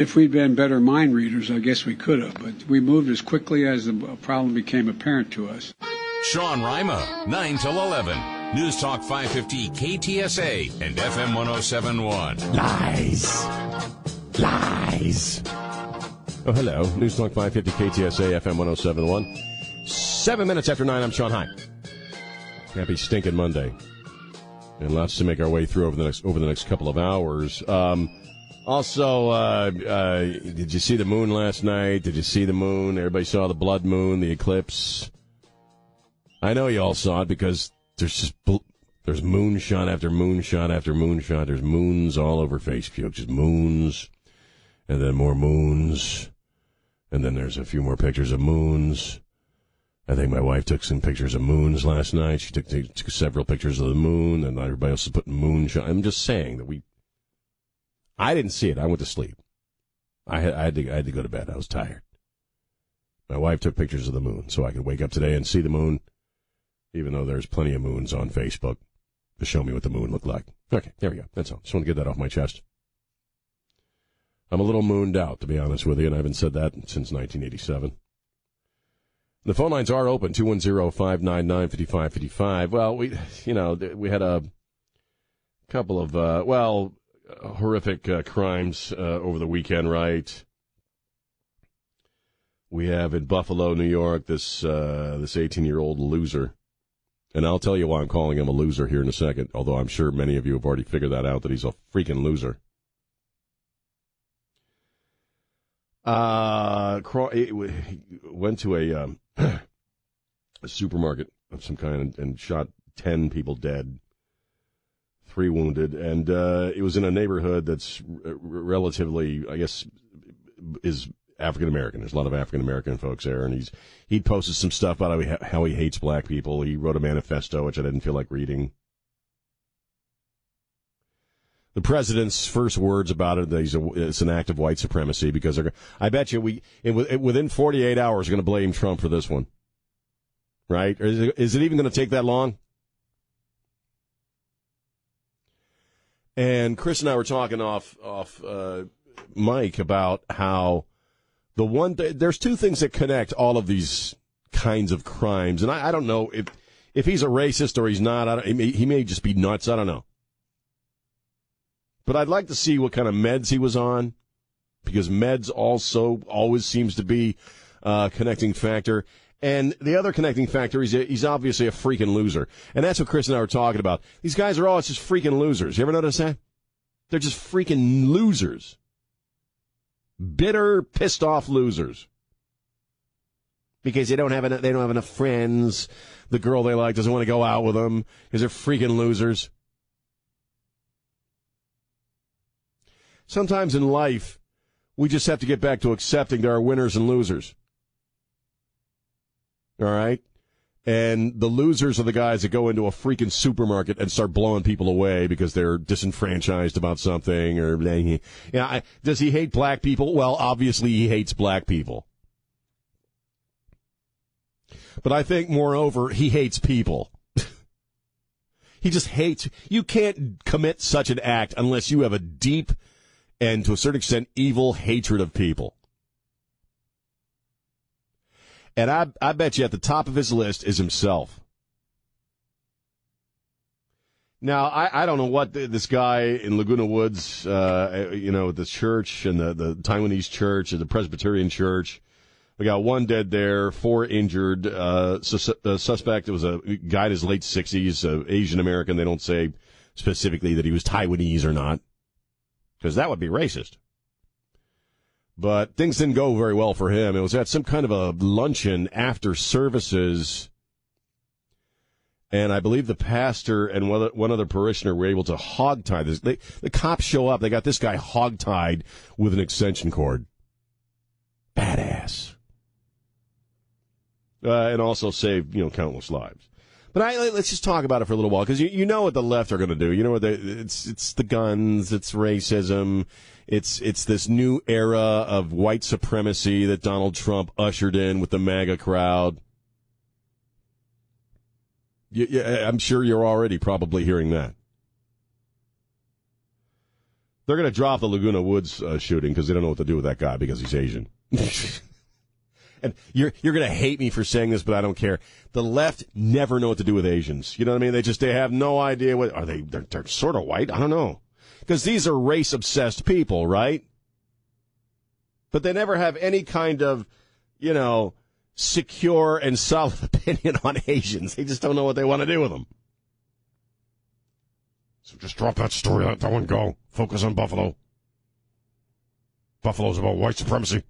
If we'd been better mind readers, I guess we could have, but we moved as quickly as the problem became apparent to us. Sean Rima, 9 till 11. News Talk 550 KTSA and FM 1071. Lies. Lies. Oh, hello. News Talk 550 KTSA FM 1071. Seven minutes after nine, I'm Sean High. Happy stinking Monday. And lots to make our way through over the next over the next couple of hours. Um, also, uh, uh, did you see the moon last night? Did you see the moon? Everybody saw the blood moon, the eclipse. I know you all saw it because there's just bl- there's moonshot after moonshot after moonshot. There's moons all over Facebook, just moons, and then more moons, and then there's a few more pictures of moons. I think my wife took some pictures of moons last night. She took, took several pictures of the moon, and everybody else is putting moonshot. I'm just saying that we. I didn't see it. I went to sleep. I had, I had to I had to go to bed. I was tired. My wife took pictures of the moon so I could wake up today and see the moon, even though there's plenty of moons on Facebook to show me what the moon looked like. Okay, there we go. That's all. Just want to get that off my chest. I'm a little mooned out, to be honest with you, and I haven't said that since 1987. The phone lines are open, 210-599-5555. Well, we, you know, we had a couple of, uh, well, horrific uh, crimes uh, over the weekend, right? We have in Buffalo, New York, this uh, this 18-year-old loser. And I'll tell you why I'm calling him a loser here in a second, although I'm sure many of you have already figured that out, that he's a freaking loser. Uh, went to a, um, a supermarket of some kind and, and, shot 10 people dead, three wounded. And uh, it was in a neighborhood that's r- relatively, I guess, is African American. There's a lot of African American folks there, and he's he posted some stuff about how he hates black people. He wrote a manifesto, which I didn't feel like reading the president's first words about it that a, it's an act of white supremacy because they're, I bet you we within 48 hours are going to blame Trump for this one, right? Or is it, is it even going to take that long? And Chris and I were talking off off uh, Mike about how the one th- there's two things that connect all of these kinds of crimes, and I, I don't know if if he's a racist or he's not. I don't, he, may, he may just be nuts. I don't know. But I'd like to see what kind of meds he was on, because meds also always seems to be a connecting factor. And the other connecting factor is he's obviously a freaking loser. And that's what Chris and I were talking about. These guys are all just freaking losers. You ever notice that? They're just freaking losers. Bitter, pissed off losers. Because they don't have enough, they don't have enough friends. The girl they like doesn't want to go out with them because they're freaking losers. Sometimes in life, we just have to get back to accepting there are winners and losers. All right? And the losers are the guys that go into a freaking supermarket and start blowing people away because they're disenfranchised about something or yeah, does he hate black people? Well, obviously he hates black people. But I think moreover, he hates people. he just hates, you can't commit such an act unless you have a deep and to a certain extent, evil hatred of people. And I, I bet you at the top of his list is himself. Now, I, I don't know what this guy in Laguna Woods, uh, you know, the church and the, the Taiwanese church and the Presbyterian church. We got one dead there, four injured. Uh, the suspect was a guy in his late 60s, uh, Asian American. They don't say specifically that he was Taiwanese or not because that would be racist. But things didn't go very well for him. It was at some kind of a luncheon after services. And I believe the pastor and one other parishioner were able to hogtie this. They, the cops show up. They got this guy hogtied with an extension cord. Badass. Uh, and also saved, you know, countless lives. But I, let's just talk about it for a little while because you, you know what the left are going to do. You know what they, it's it's the guns, it's racism, it's it's this new era of white supremacy that Donald Trump ushered in with the MAGA crowd. I'm sure you're already probably hearing that. They're going to drop the Laguna Woods uh, shooting because they don't know what to do with that guy because he's Asian. and you're you're going to hate me for saying this, but I don't care. The left never know what to do with Asians. You know what I mean? They just they have no idea what are they. They're, they're sort of white. I don't know because these are race obsessed people, right? But they never have any kind of, you know, secure and solid opinion on Asians. They just don't know what they want to do with them. So just drop that story, let that one go. Focus on Buffalo. Buffalo's about white supremacy.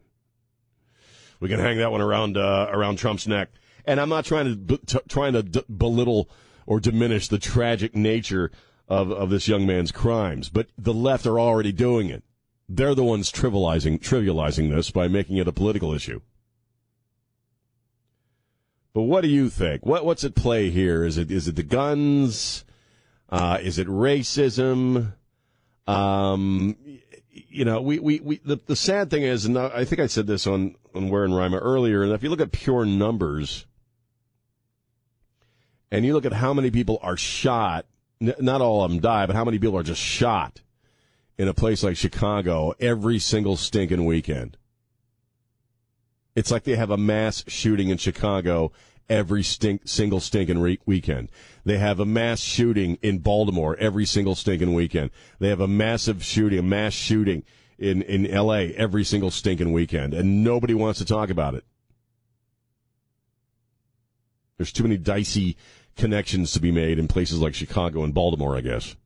We can hang that one around uh, around Trump's neck. And I'm not trying to b- t- trying to d- belittle or diminish the tragic nature of of this young man's crimes, but the left are already doing it. They're the ones trivializing trivializing this by making it a political issue. But what do you think? What what's at play here? Is it is it the guns? Uh, is it racism? Um, you know, we, we, we the, the sad thing is, and I think I said this on, on Ware and Rima earlier, and if you look at pure numbers, and you look at how many people are shot, n- not all of them die, but how many people are just shot in a place like Chicago every single stinking weekend. It's like they have a mass shooting in Chicago every stink, single stinking re- weekend. They have a mass shooting in Baltimore every single stinking weekend. They have a massive shooting, a mass shooting in, in L.A. every single stinking weekend, and nobody wants to talk about it. There's too many dicey connections to be made in places like Chicago and Baltimore, I guess,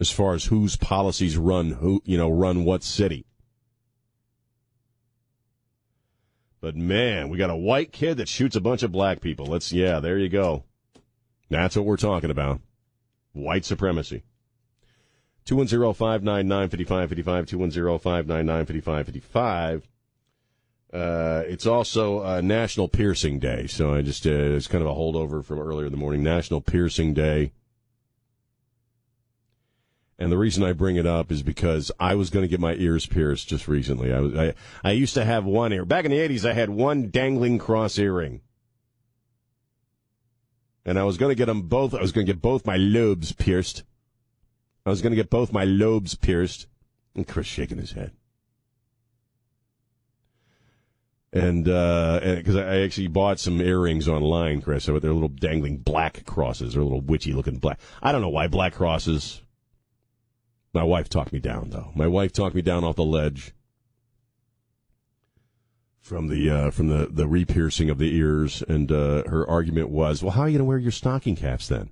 as far as whose policies run who, you know, run what city. But man, we got a white kid that shoots a bunch of black people. Let's, yeah, there you go. That's what we're talking about. White supremacy. 210-599-5555, 210-599-5555. Uh, it's also uh, National Piercing Day, so I just uh, it's kind of a holdover from earlier in the morning. National Piercing Day, and the reason I bring it up is because I was going to get my ears pierced just recently. I was I, I used to have one ear back in the '80s. I had one dangling cross earring, and I was going to get them both. I was going to get both my lobes pierced. I was going to get both my lobes pierced, and Chris shaking his head. And because uh, I actually bought some earrings online, Chris. So they're little dangling black crosses. They're little witchy looking black. I don't know why black crosses. My wife talked me down, though. My wife talked me down off the ledge from the uh, from the the re-piercing of the ears, and uh, her argument was, "Well, how are you going to wear your stocking caps then?"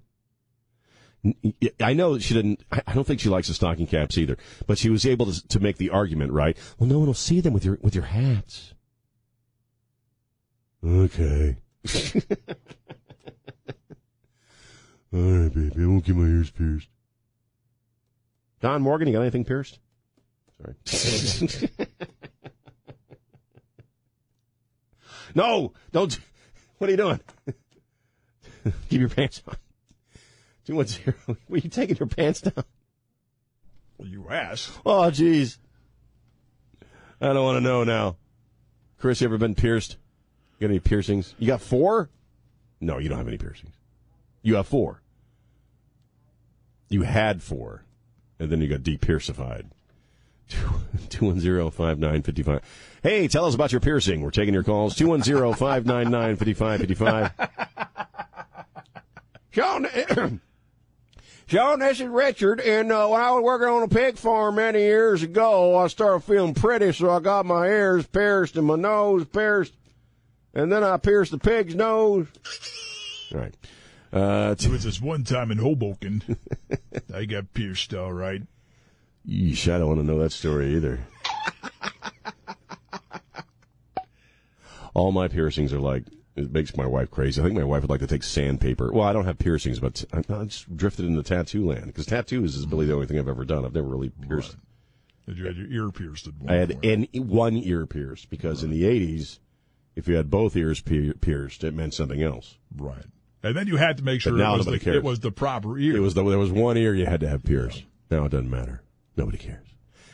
I know she didn't. I don't think she likes the stocking caps either, but she was able to to make the argument, right? Well, no one will see them with your with your hats. Okay. All right, baby. I won't get my ears pierced. Don Morgan, you got anything pierced? Sorry. no, don't. What are you doing? Keep your pants on. Two one zero. Were you taking your pants down? Well, you asked. Oh, jeez. I don't want to know now. Chris, you ever been pierced? You got any piercings? You got four? No, you don't have any piercings. You have four. You had four, and then you got de-piercified. 210-5955. Hey, tell us about your piercing. We're taking your calls. 210-599-5555. Sean, Sean, this is Richard, and uh, when I was working on a pig farm many years ago, I started feeling pretty, so I got my ears pierced and my nose pierced, and then I pierced the pig's nose. All right. Uh, There was this one time in Hoboken, I got pierced all right. Yeesh, I don't want to know that story either. All my piercings are like, it makes my wife crazy. I think my wife would like to take sandpaper. Well, I don't have piercings, but I, I just drifted into tattoo land because tattoos is really the only thing I've ever done. I've never really pierced. Did you had your ear pierced at one I had an, one ear pierced because in the 80s, if you had both ears pier- pierced, it meant something else. right. And then you had to make sure now it, was the, cares. it was the proper ear. It was the, there was one ear you had to have pierced. Now it doesn't matter. Nobody cares.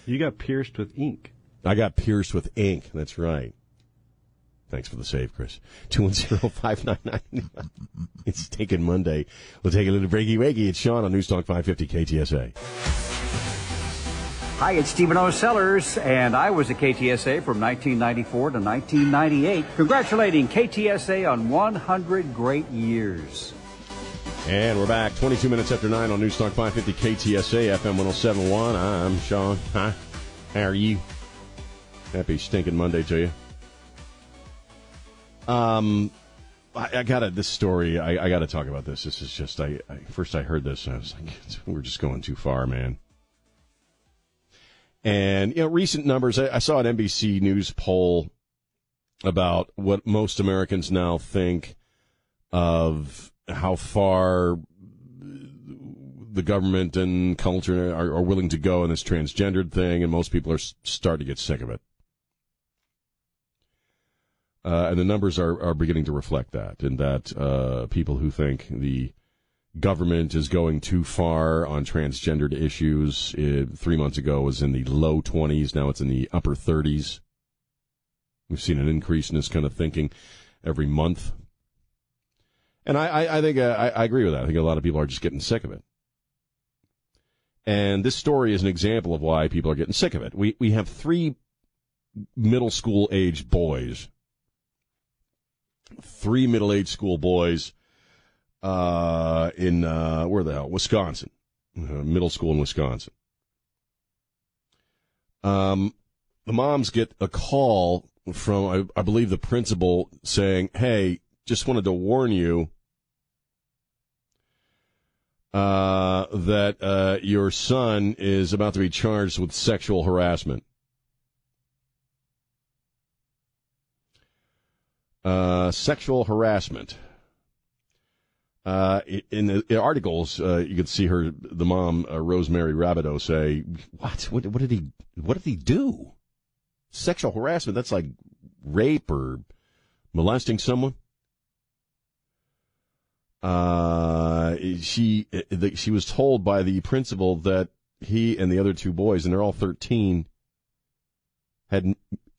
You got pierced with ink. I got pierced with ink. That's right. Thanks for the save, Chris. 210-599. it's taking Monday. We'll take a little breaky wakey. It's Sean on News Talk 550 KTSA. Hi, it's Stephen O. Sellers, and I was at KTSA from 1994 to 1998, congratulating KTSA on 100 great years. And we're back 22 minutes after 9 on Newstalk 550 KTSA FM 1071. I'm Sean. Hi. How are you? Happy stinking Monday to you. Um, I, I got to this story. I, I got to talk about this. This is just I, I first I heard this. And I was like, we're just going too far, man. And you know, recent numbers. I, I saw an NBC News poll about what most Americans now think of how far the government and culture are, are willing to go in this transgendered thing, and most people are starting to get sick of it. Uh, and the numbers are, are beginning to reflect that, in that uh, people who think the government is going too far on transgendered issues it, three months ago was in the low 20s, now it's in the upper 30s. We've seen an increase in this kind of thinking every month. And I, I, I think uh, I, I agree with that. I think a lot of people are just getting sick of it. And this story is an example of why people are getting sick of it. We, we have three middle school age boys three middle aged school boys uh, in uh, where the hell Wisconsin, uh, middle school in Wisconsin. Um, the moms get a call from I, I believe the principal saying, "Hey, just wanted to warn you." Uh, that uh, your son is about to be charged with sexual harassment. Uh, sexual harassment. Uh, in the articles, uh, you could see her, the mom, uh, Rosemary Rabideau, say, "What? what? What did he? What did he do? Sexual harassment? That's like rape or molesting someone." Uh, she she was told by the principal that he and the other two boys, and they're all thirteen, had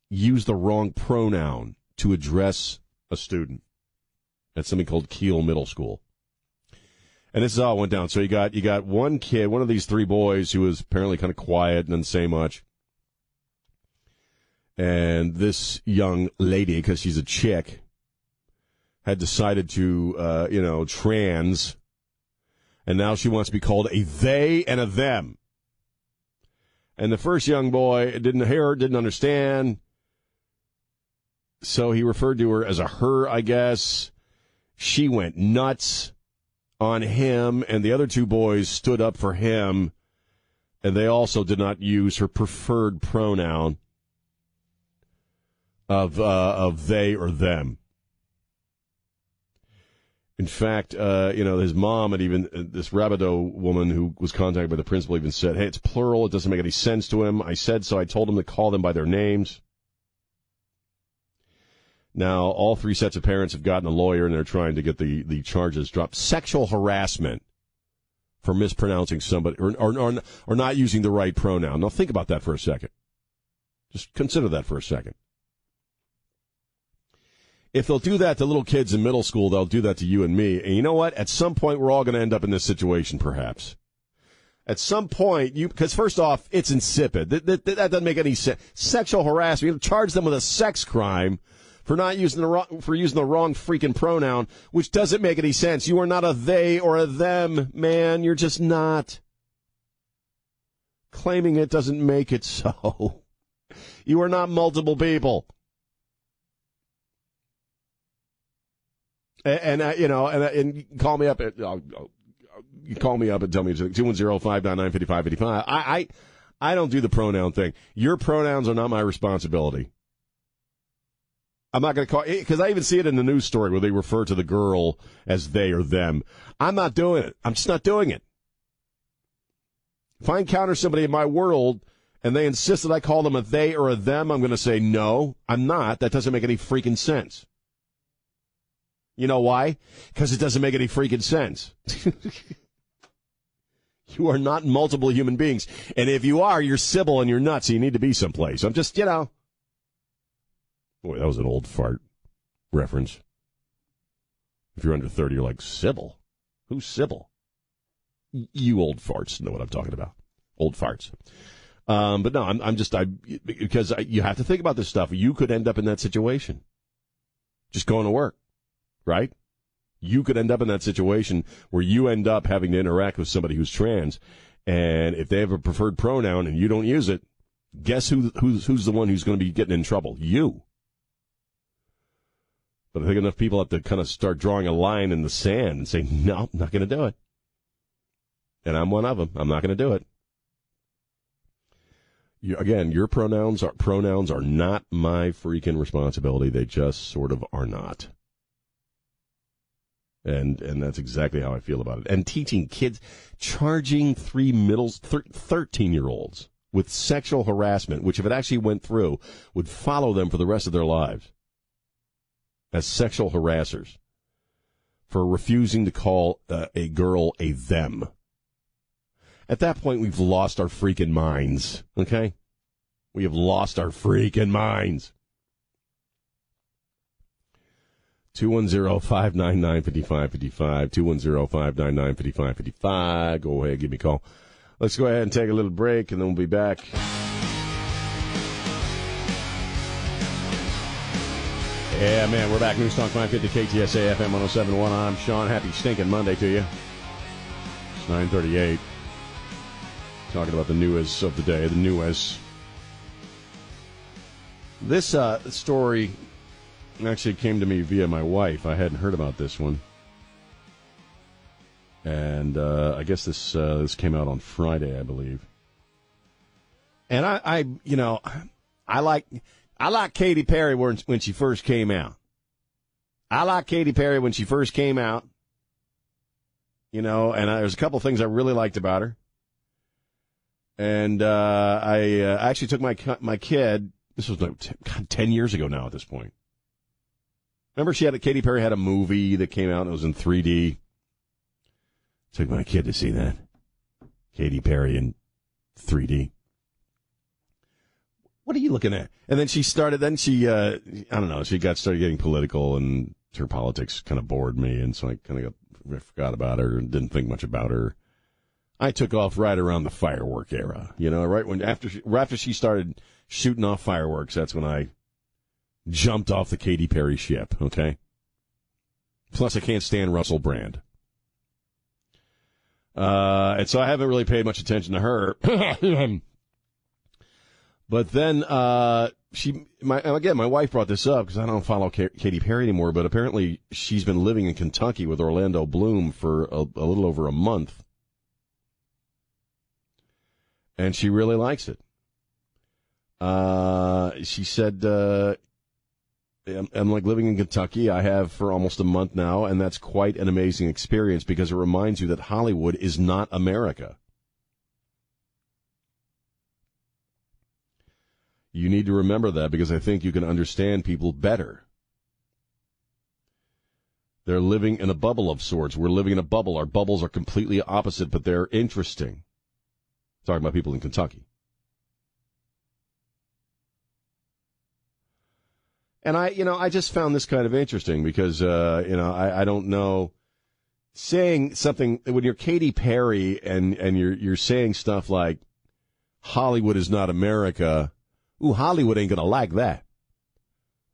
used the wrong pronoun to address a student at something called Kiel Middle School. And this is how it went down. So you got you got one kid, one of these three boys, who was apparently kind of quiet and didn't say much. And this young lady, because she's a chick, had decided to, uh, you know, trans, and now she wants to be called a they and a them. And the first young boy didn't hear, didn't understand, so he referred to her as a her, I guess. She went nuts on him, and the other two boys stood up for him, and they also did not use her preferred pronoun of uh, of they or them. In fact, uh, you know, his mom and even uh, this Rabideau woman who was contacted by the principal even said, "Hey, it's plural. It doesn't make any sense to him." I said so. I told him to call them by their names. Now, all three sets of parents have gotten a lawyer and they're trying to get the, the charges dropped. Sexual harassment for mispronouncing somebody or, or, or, or not using the right pronoun. Now, think about that for a second. Just consider that for a second. If they'll do that to little kids in middle school, they'll do that to you and me. And you know what? At some point, we're all going to end up in this situation, perhaps. At some point, you because first off, it's insipid. That, that, that doesn't make any sense. Sexual harassment. You charge them with a sex crime for not using the wrong, for using the wrong freaking pronoun, which doesn't make any sense. You are not a they or a them, man. You're just not. Claiming it doesn't make it so. You are not multiple people. And, and uh, you know, and, uh, and call me up at, uh, you call me up and tell me 210-599-5555. I, I, I don't do the pronoun thing. Your pronouns are not my responsibility. I'm not going to call eh, it because I even see it in the news story where they refer to the girl as they or them. I'm not doing it. I'm just not doing it. If I encounter somebody in my world and they insist that I call them a they or a them, I'm going to say no, I'm not. That doesn't make any freaking sense. You know why? Because it doesn't make any freaking sense. you are not multiple human beings. And if you are, you're Sybil and you're nuts. So you need to be someplace. I'm just, you know, Boy, that was an old fart reference. If you're under 30, you're like, Sybil? Who's Sybil? You old farts know what I'm talking about. Old farts. Um, but no, I'm, I'm just I because I, you have to think about this stuff. You could end up in that situation, just going to work, right? You could end up in that situation where you end up having to interact with somebody who's trans, and if they have a preferred pronoun and you don't use it, guess who who's who's the one who's going to be getting in trouble? You. But I think enough people have to kind of start drawing a line in the sand and say, no, I'm not going to do it. And I'm one of them. I'm not going to do it. You, again, your pronouns are pronouns are not my freaking responsibility. They just sort of are not. And and that's exactly how I feel about it. And teaching kids, charging three middle thirteen year olds with sexual harassment, which if it actually went through, would follow them for the rest of their lives as sexual harassers for refusing to call uh, a girl a them. At that point, we've lost our freaking minds, okay? We have lost our freaking minds. 210-599-5555, 210-599-5555. Go ahead, give me a call. Let's go ahead and take a little break, and then we'll be back. Yeah, man, we're back. News Talk 550 KTSA FM 1071. I'm Sean. Happy stinking Monday to you. It's 938. Talking about the newest of the day, the newest. This uh, story actually came to me via my wife. I hadn't heard about this one. And uh, I guess this uh, this came out on Friday, I believe. And I, I, you know, I like I like Katy Perry when, when she first came out. I like Katy Perry when she first came out. You know, and I, there's a couple things I really liked about her. And uh, I uh, actually took my my kid. This was like God, ten years ago now. At this point, remember she had a, Katy Perry had a movie that came out and it was in 3D. Took my kid to see that. Katy Perry in 3D what are you looking at? And then she started, then she, uh, I don't know, she got started getting political and her politics kind of bored me. And so I kind of got, I forgot about her and didn't think much about her. I took off right around the firework era, you know, right when, after she, after she started shooting off fireworks, that's when I jumped off the Katy Perry ship, okay? Plus I can't stand Russell Brand. Uh, and so I haven't really paid much attention to her. But then uh, she, my again, my wife brought this up because I don't follow Katy Perry anymore. But apparently, she's been living in Kentucky with Orlando Bloom for a, a little over a month, and she really likes it. Uh, she said, uh, I'm, I'm, like living in Kentucky. I have for almost a month now, and that's quite an amazing experience because it reminds you that Hollywood is not America. You need to remember that because I think you can understand people better. They're living in a bubble of sorts. We're living in a bubble. Our bubbles are completely opposite, but they're interesting. Talking about people in Kentucky. And I, you know, I just found this kind of interesting because, uh, you know, I, I don't know saying something when you're Katy Perry and, and you're, you're saying stuff like Hollywood is not America Ooh, Hollywood ain't going to like that.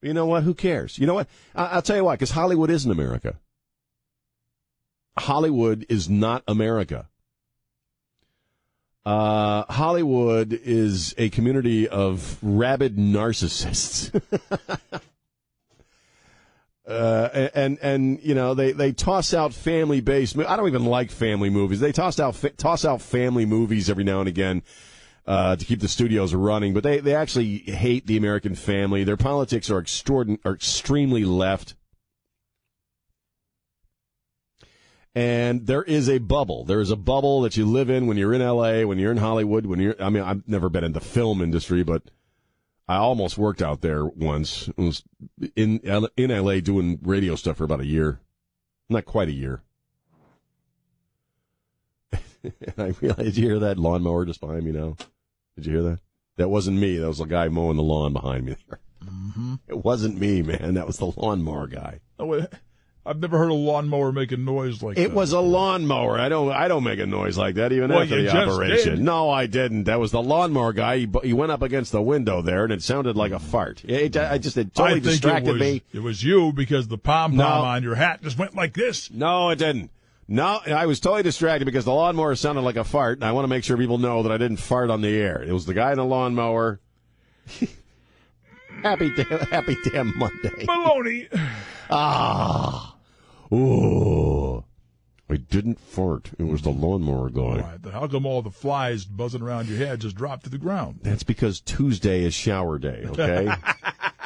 You know what? Who cares? You know what? I- will tell you why, because Hollywood isn't America. Hollywood is not America. Uh, Hollywood is a community of rabid narcissists. uh, and, and, you know, they, they toss out family based, I don't even like family movies. They toss out, toss out family movies every now and again uh, to keep the studios running, but they, they actually hate the American family. Their politics are, extraordin- are extremely left. And there is a bubble. There is a bubble that you live in when you're in LA, when you're in Hollywood, when you're, I mean, I've never been in the film industry, but I almost worked out there once. I was in, in LA doing radio stuff for about a year. Not quite a year. and I realized, you hear that lawnmower just behind me now? Did you hear that? That wasn't me. That was the guy mowing the lawn behind me there. Mm-hmm. It wasn't me, man. That was the lawnmower guy. Oh, I've never heard a lawnmower make a noise like that. It was a lawnmower. I don't. I don't make a noise like that even Well, after you the just operation. did. No, I didn't. That was the lawnmower guy. He, he went up against the window there, and it sounded like a fart. It, I just it I totally think distracted it was, me. It was you because the pom pom No. on your hat just went like this. No, it didn't. No, I was totally distracted because the lawnmower sounded like a fart, and I want to make sure people know that I didn't fart on the air. It was the guy in the lawnmower. happy damn, happy damn Monday. Maloney. Ah, ooh, I didn't fart. It was the lawnmower guy. All right, then how come all the flies buzzing around your head just dropped to the ground? That's because Tuesday is shower day. Okay.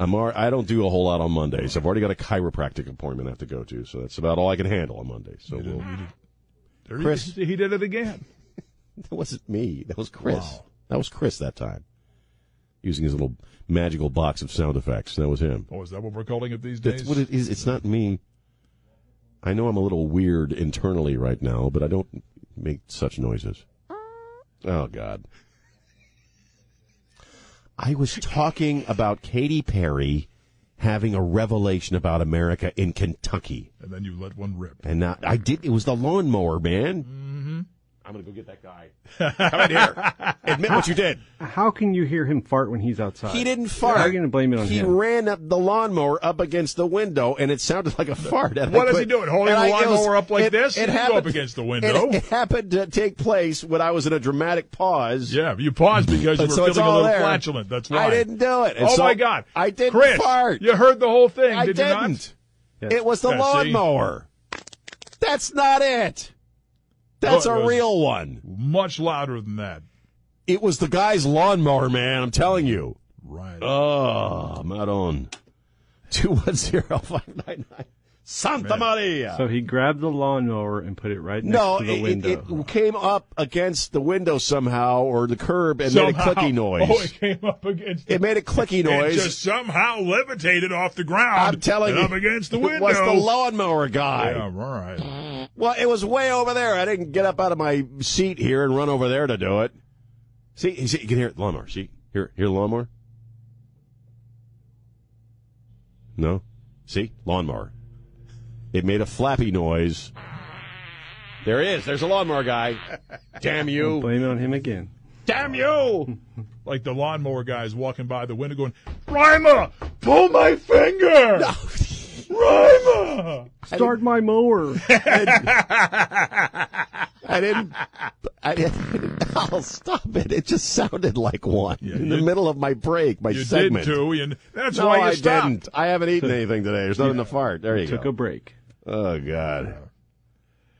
I'm ar- I don't do a whole lot on Mondays. I've already got a chiropractic appointment I have to go to, so that's about all I can handle on Monday. So did- we'll, did- there he- Chris. he did it again. that wasn't me. That was Chris. Wow. That was Chris that time, using his little magical box of sound effects. That was him. Oh, is that what we're calling it these days? That's what it is. It's not me. I know I'm a little weird internally right now, but I don't make such noises. Oh God. I was talking about Katy Perry having a revelation about America in Kentucky. and then you let one rip. And now I did it was the lawnmower, man. Mm-hmm. I'm gonna go get that guy. Come in here. Admit what you did. How can you hear him fart when he's outside? He didn't fart. How are you going to blame it on he him? He ran up the lawnmower up against the window, and it sounded like a fart. And What I is he quit- doing? Holding and the I- it lawnmower up like this? It go happened up against the window. It, it happened to take place when I was in a dramatic pause. Yeah, you paused because you were so feeling a little there. flatulent. That's why. I didn't do it. And Oh so my God! I didn't Chris, fart. You heard the whole thing, I did you not? didn't. Yes. It was the Yeah, see? lawnmower. That's not it. That's Oh, a real one. Much louder than that. It was the guy's lawnmower, man. I'm telling you. Right. Oh, Maron. 210-599. Santa Maria. So he grabbed the lawnmower and put it right next no, to the it, window. it, it came up against the window somehow or the curb and somehow, made a clicky noise. Oh, it came up against. The, it made a clicky It noise. just somehow levitated off the ground. I'm telling and you, up against the window. it window. was the lawnmower guy. Yeah, all right. Well, it was way over there. I didn't get up out of my seat here and run over there to do it. See, see you can hear it. Lawnmower. See, hear, hear the lawnmower? No? See? Lawnmower. It made a flappy noise. There he. There's a lawnmower guy. Damn you. Blame it on him again. Damn you. Like the lawnmower guys walking by the window going, Rima, pull my finger! Rima! Start my mower. I didn't. I didn't. I'll stop it. It just sounded like one in the you- middle of my break, my You segment. did too, and that's No, why you I stopped. didn't. I haven't eaten anything today. There's nothing to fart. There you Took go. a break. Oh God.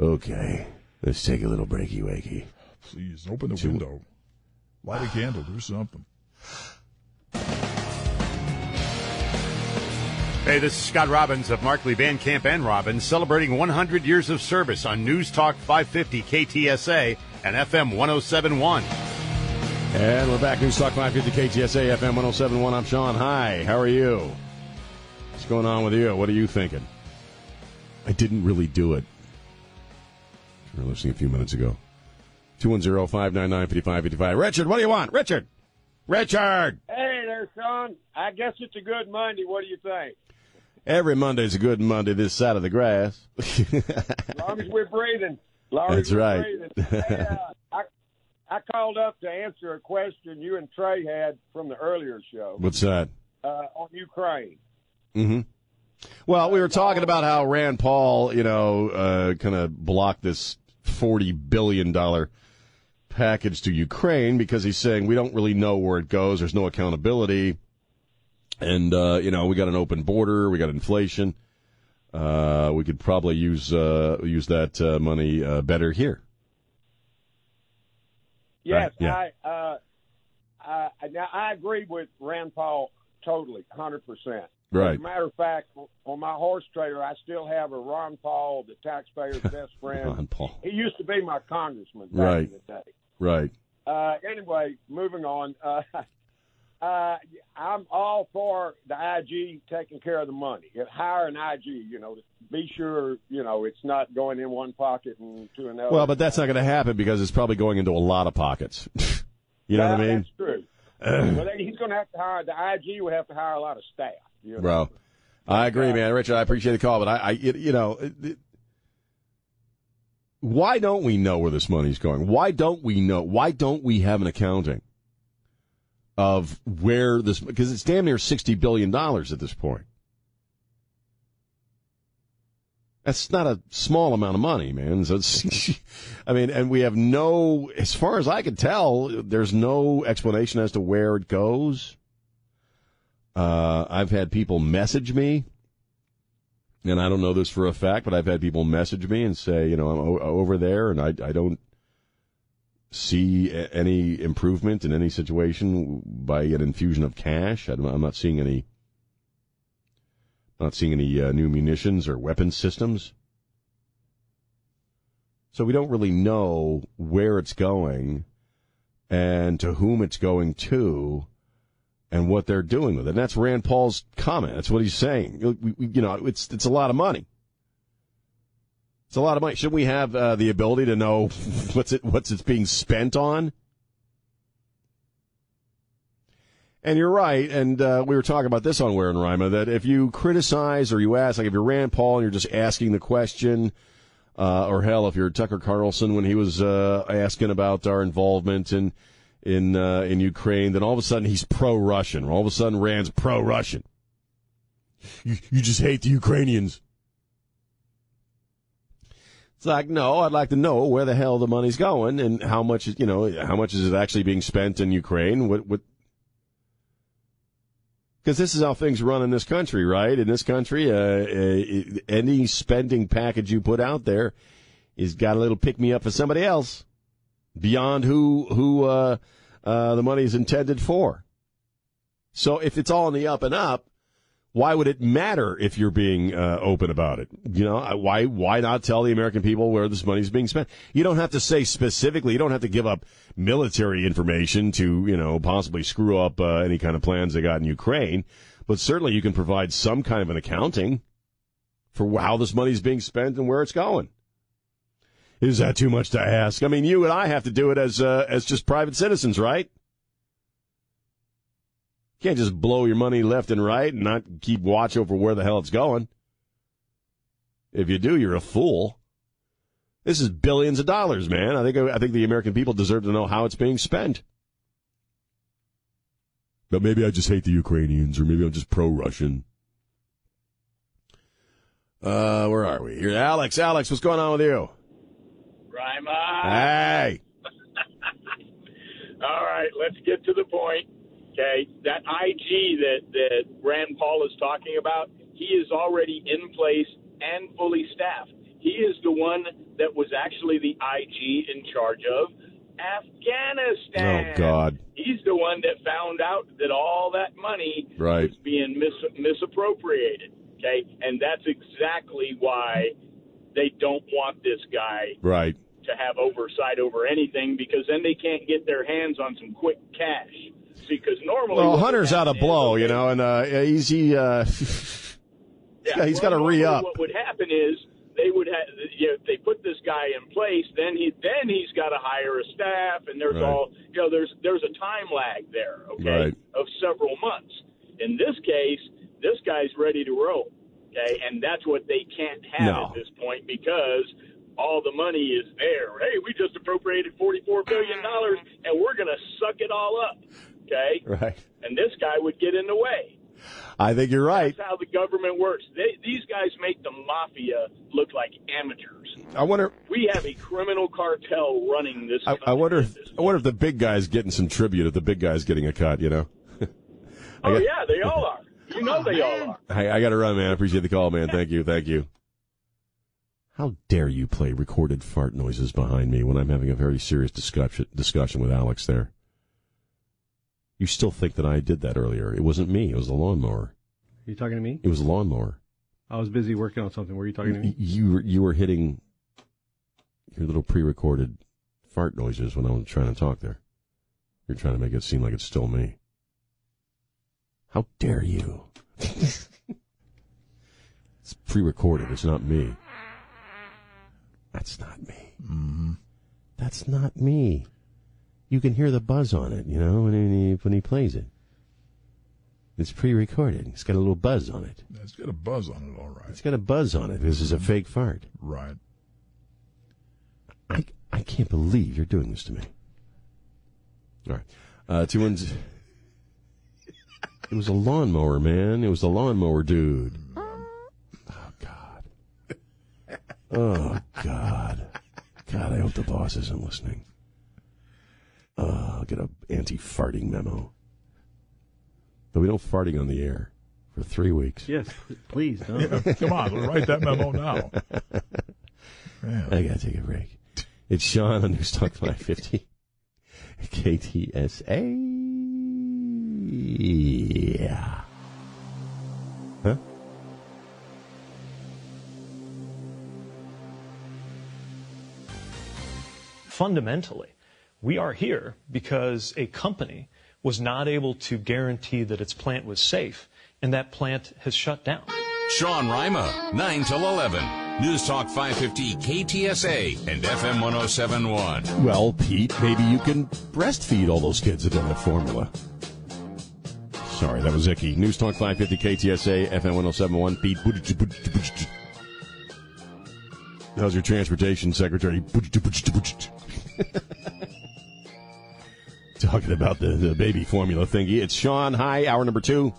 Okay, let's take a little breaky wakey. Please open the window, light a candle, do something. Hey, this is Scott Robbins of Markley Van Camp and Robbins celebrating 100 years of service on News Talk 550 KTSA and FM 1071. And we're back. News Talk 550 KTSA FM 1071. I'm Sean. Hi. How are you? What's going on with you? What are you thinking? I didn't really do it. You were listening a few minutes ago. 210 599 5555. Richard, what do you want? Richard! Richard! Hey there, son. I guess it's a good Monday. What do you think? Every Monday's a good Monday this side of the grass. As long as we're breathing. As long That's as right. breathing. Hey, uh, I, I called up to answer a question you and Trey had from the earlier show What's that? uh, on Ukraine. Mm-hmm. Well, we were talking about how Rand Paul, you know, uh, kind of blocked this forty billion dollar package to Ukraine because he's saying we don't really know where it goes. There's no accountability, and uh, you know we got an open border, we got inflation. Uh, we could probably use uh, use that uh, money uh, better here. Yes, Right, yeah. I, uh, I now I agree with Rand Paul totally, hundred percent. As Right. a matter of fact, on my horse trailer, I still have a Ron Paul, the taxpayer's best friend. Ron Paul. He used to be my congressman back Right. in the day. Right. Uh, anyway, moving on. Uh, uh, I'm all for the IG taking care of the money. Hire an IG, you know, to be sure, you know, it's not going in one pocket and to another. Well, but that's not going to happen because it's probably going into a lot of pockets. you know Yeah, what I mean? That's true. well, he's going to have to hire the IG. Would have to hire a lot of staff. You know? Bro, I agree, man, Richard. I appreciate the call, but I, I it, you know, it, why don't we know where this money's going? Why don't we know? Why don't we have an accounting of where this? Because it's damn near sixty billion dollars at this point. That's not a small amount of money, man. So it's, I mean, and we have no, as far as I can tell, there's no explanation as to where it goes. Uh, I've had people message me, and I don't know this for a fact, but I've had people message me and say, you know, I'm o- over there, and I, I don't see a- any improvement in any situation by an infusion of cash. I'm not seeing any not seeing any uh, new munitions or weapon systems. So we don't really know where it's going and to whom it's going to and what they're doing with it. And that's Rand Paul's comment. That's what he's saying. You know, it's it's a lot of money. It's a lot of money. Should we have uh, the ability to know what's it what's it's being spent on? And you're right, and uh, we were talking about this on Ware and Rima, that if you criticize or you ask, like if you're Rand Paul and you're just asking the question, uh, or hell, if you're Tucker Carlson when he was uh, asking about our involvement in in uh, in Ukraine, then all of a sudden he's pro-Russian. All of a sudden Rand's pro-Russian. You, you just hate the Ukrainians. It's like, no, I'd like to know where the hell the money's going and how much, you know, how much is it actually being spent in Ukraine? What, what, because this is how things run in this country, right? In this country, uh, uh, any spending package you put out there is got a little pick me up for somebody else beyond who who uh, uh, the money is intended for. So if it's all in the up and up, why would it matter if you're being uh, open about it? You know, why why not tell the American people where this money is being spent? You don't have to say specifically. You don't have to give up military information to you know possibly screw up uh, any kind of plans they got in Ukraine, but certainly you can provide some kind of an accounting for how this money is being spent and where it's going. Is that too much to ask? I mean, you and I have to do it as uh, as just private citizens, right? You can't just blow your money left and right and not keep watch over where the hell it's going. If you do, you're a fool. This is billions of dollars, man. I think I think the American people deserve to know how it's being spent. But maybe I just hate the Ukrainians, or maybe I'm just pro-Russian. Uh, where are we? Here, Alex. Alex, what's going on with you? Hey, All right, let's get to the point. Okay, that IG that that Rand Paul is talking about, he is already in place and fully staffed. He is the one that was actually the IG in charge of Afghanistan. Oh, God. He's the one that found out that all that money Right. was being mis- misappropriated. Okay, and that's exactly why they don't want this guy right. To have oversight over anything because then they can't get their hands on some quick cash. Because normally, Well, Hunter's out of happen is, blow, you know, and uh, he's he uh, yeah, he's well, got to re up. What would happen is they would have, you know, if they put this guy in place, then he then he's got to hire a staff, and there's Right. all you know, there's there's a time lag there, okay, Right. of several months. In this case, this guy's ready to roll, okay, and that's what they can't have No. at this point because all the money is there. Hey, we just appropriated forty-four billion dollars, and we're going to suck it all up, okay? Right. And this guy would get in the way. I think you're right. That's how the government works. They, these guys make the mafia look like amateurs. I wonder. We have a criminal cartel running this. I, I wonder. If, this I wonder if the big guy's getting some tribute. If the big guy's getting a cut, you know. Oh got- yeah, they all are. You know they all are. Hey, I got to run, man. I appreciate the call, man. Thank you. Thank you. How dare you play recorded fart noises behind me when I'm having a very serious discussion discussion with Alex there? You still think that I did that earlier? It wasn't me. It was the lawnmower. Are you talking to me? It was the lawnmower. I was busy working on something. Were you talking to me? You were, you were hitting your little pre-recorded fart noises when I was trying to talk there. You're trying to make it seem like it's still me. How dare you? it's pre-recorded. It's not me. That's not me. Mm-hmm. That's not me. You can hear the buzz on it, you know, when he when he plays it. It's pre-recorded. It's got a little buzz on it. It's got a buzz on it, all right. It's got a buzz on it. This is a fake fart. Right. I, I can't believe you're doing this to me. All right. Uh, two ones. It was a lawnmower, man. It was the lawnmower dude. Oh, God. Oh, God. God, I hope the boss isn't listening. Uh, I'll get a anti-farting memo. But we don't farting on the air for three weeks. Yes, please don't. Come on, write that memo now. Man. I gotta take a break. It's Sean on News Talk 550. KTSA. Yeah. Huh? Fundamentally, we are here because a company was not able to guarantee that its plant was safe, and that plant has shut down. Sean Rima, 9 till 11. News Talk 550 KTSA and FM 1071. Well, Pete, maybe you can breastfeed all those kids that don't have formula. Sorry, that was icky. News Talk 550 KTSA, FM 1071. Pete. How's your transportation secretary? Talking about the, the baby formula thingy. It's Sean. Hi, hour number two.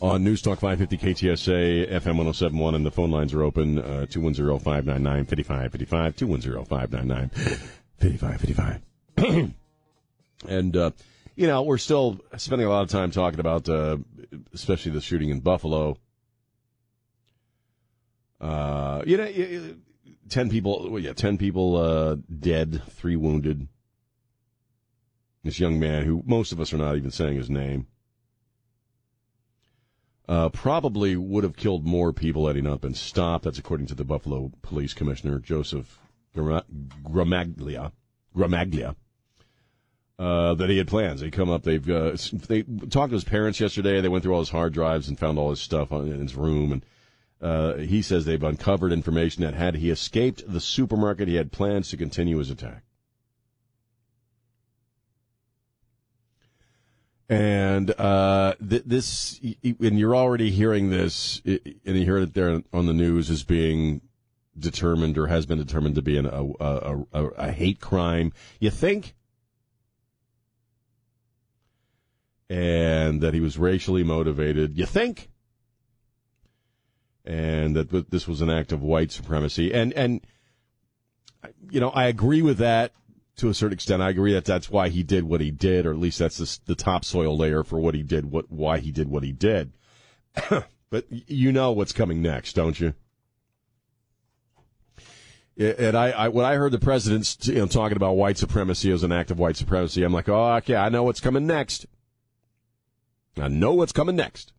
On News Talk 550 KTSA, FM 1071, and the phone lines are open uh, 210 599 5555. 210 599 5555. And, uh, you know, we're still spending a lot of time talking about, uh, especially the shooting in Buffalo. Uh, you know, 10 people, well, yeah, 10 people uh, dead, three wounded. This young man, who most of us are not even saying his name, uh, probably would have killed more people had he not been stopped. That's according to the Buffalo Police Commissioner, Joseph Gra- Gramaglia. Gramaglia. Uh, that he had plans. They come up. They've uh, they talked to his parents yesterday. They went through all his hard drives and found all his stuff on, in his room. And uh, he says they've uncovered information that had he escaped the supermarket, he had plans to continue his attack. And uh, th- this, and you're already hearing this, and you heard it there on the news as being determined or has been determined to be an, a, a, a, a hate crime. You think? And that he was racially motivated. You think? And that this was an act of white supremacy. And and you know, I agree with that to a certain extent. I agree that that's why he did what he did, or at least that's the, the topsoil layer for what he did, what why he did what he did. but you know what's coming next, don't you? And I, I, when I heard the president you know, talking about white supremacy as an act of white supremacy, I'm like, oh, okay, I know what's coming next. I know what's coming next.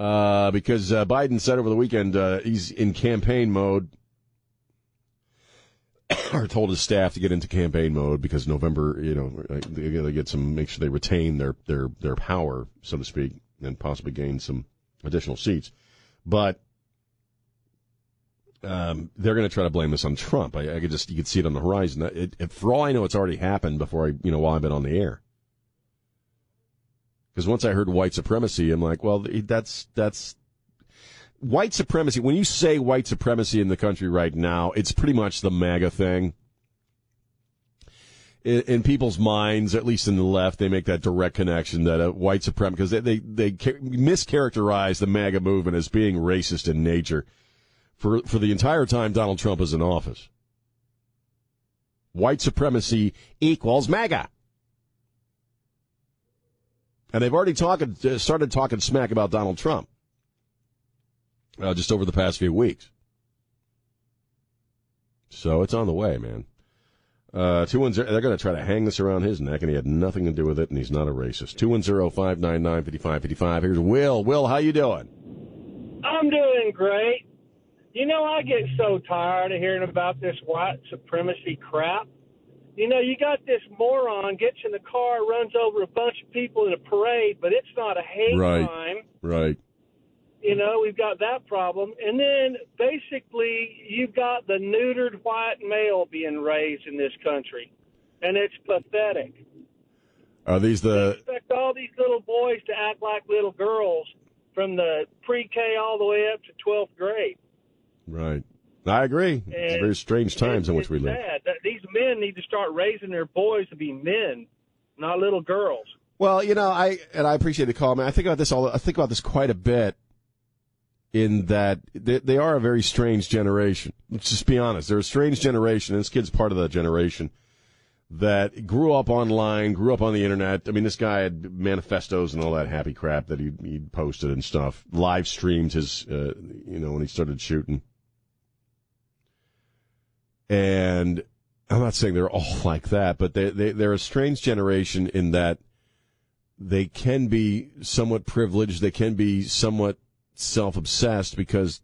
Uh, because uh, Biden said over the weekend uh, he's in campaign mode, or told his staff to get into campaign mode because November, you know, they get some, make sure they retain their their their power, so to speak, and possibly gain some additional seats. But um, they're going to try to blame this on Trump. I, I could just you could see it on the horizon. It, it, for all I know, it's already happened before I, you know, while I've been on the air. Because once I heard white supremacy, I'm like, well, that's that's white supremacy. When you say white supremacy in the country right now, it's pretty much the MAGA thing. In, in people's minds, at least in the left, they make that direct connection that uh, white supremacy because they they, they mischaracterize the MAGA movement as being racist in nature for for the entire time Donald Trump is in office. White supremacy equals MAGA. And they've already talking, uh, started talking smack about Donald Trump uh, just over the past few weeks. So it's on the way, man. Uh, two one zero. They're going to try to hang this around his neck, and he had nothing to do with it, and he's not a racist. Two one zero five nine nine fifty five fifty five. Here's Will. Will, how you doing? I'm doing great. You know, I get so tired of hearing about this white supremacy crap. You know, you got this moron gets in the car, runs over a bunch of people in a parade, but it's not a hate Right. crime. Right. You know, we've got that problem. And then basically, you've got the neutered white male being raised in this country. And it's pathetic. Are these the expect all these little boys to act like little girls from the pre-K all the way up to 12th grade. right? I agree. It's very strange times in which we live. sad men need to start raising their boys to be men, not little girls. Well, you know, I and I appreciate the call, man. I think about this all. I think about this quite a bit. In that they, they are a very strange generation. Let's just be honest. They're a strange generation, and this kid's part of that generation that grew up online, grew up on the internet. I mean, this guy had manifestos and all that happy crap that he he posted and stuff. Live streamed his, uh, you know, when he started shooting. And I'm not saying they're all like that, but they, they they're a strange generation in that they can be somewhat privileged. They can be somewhat self obsessed because,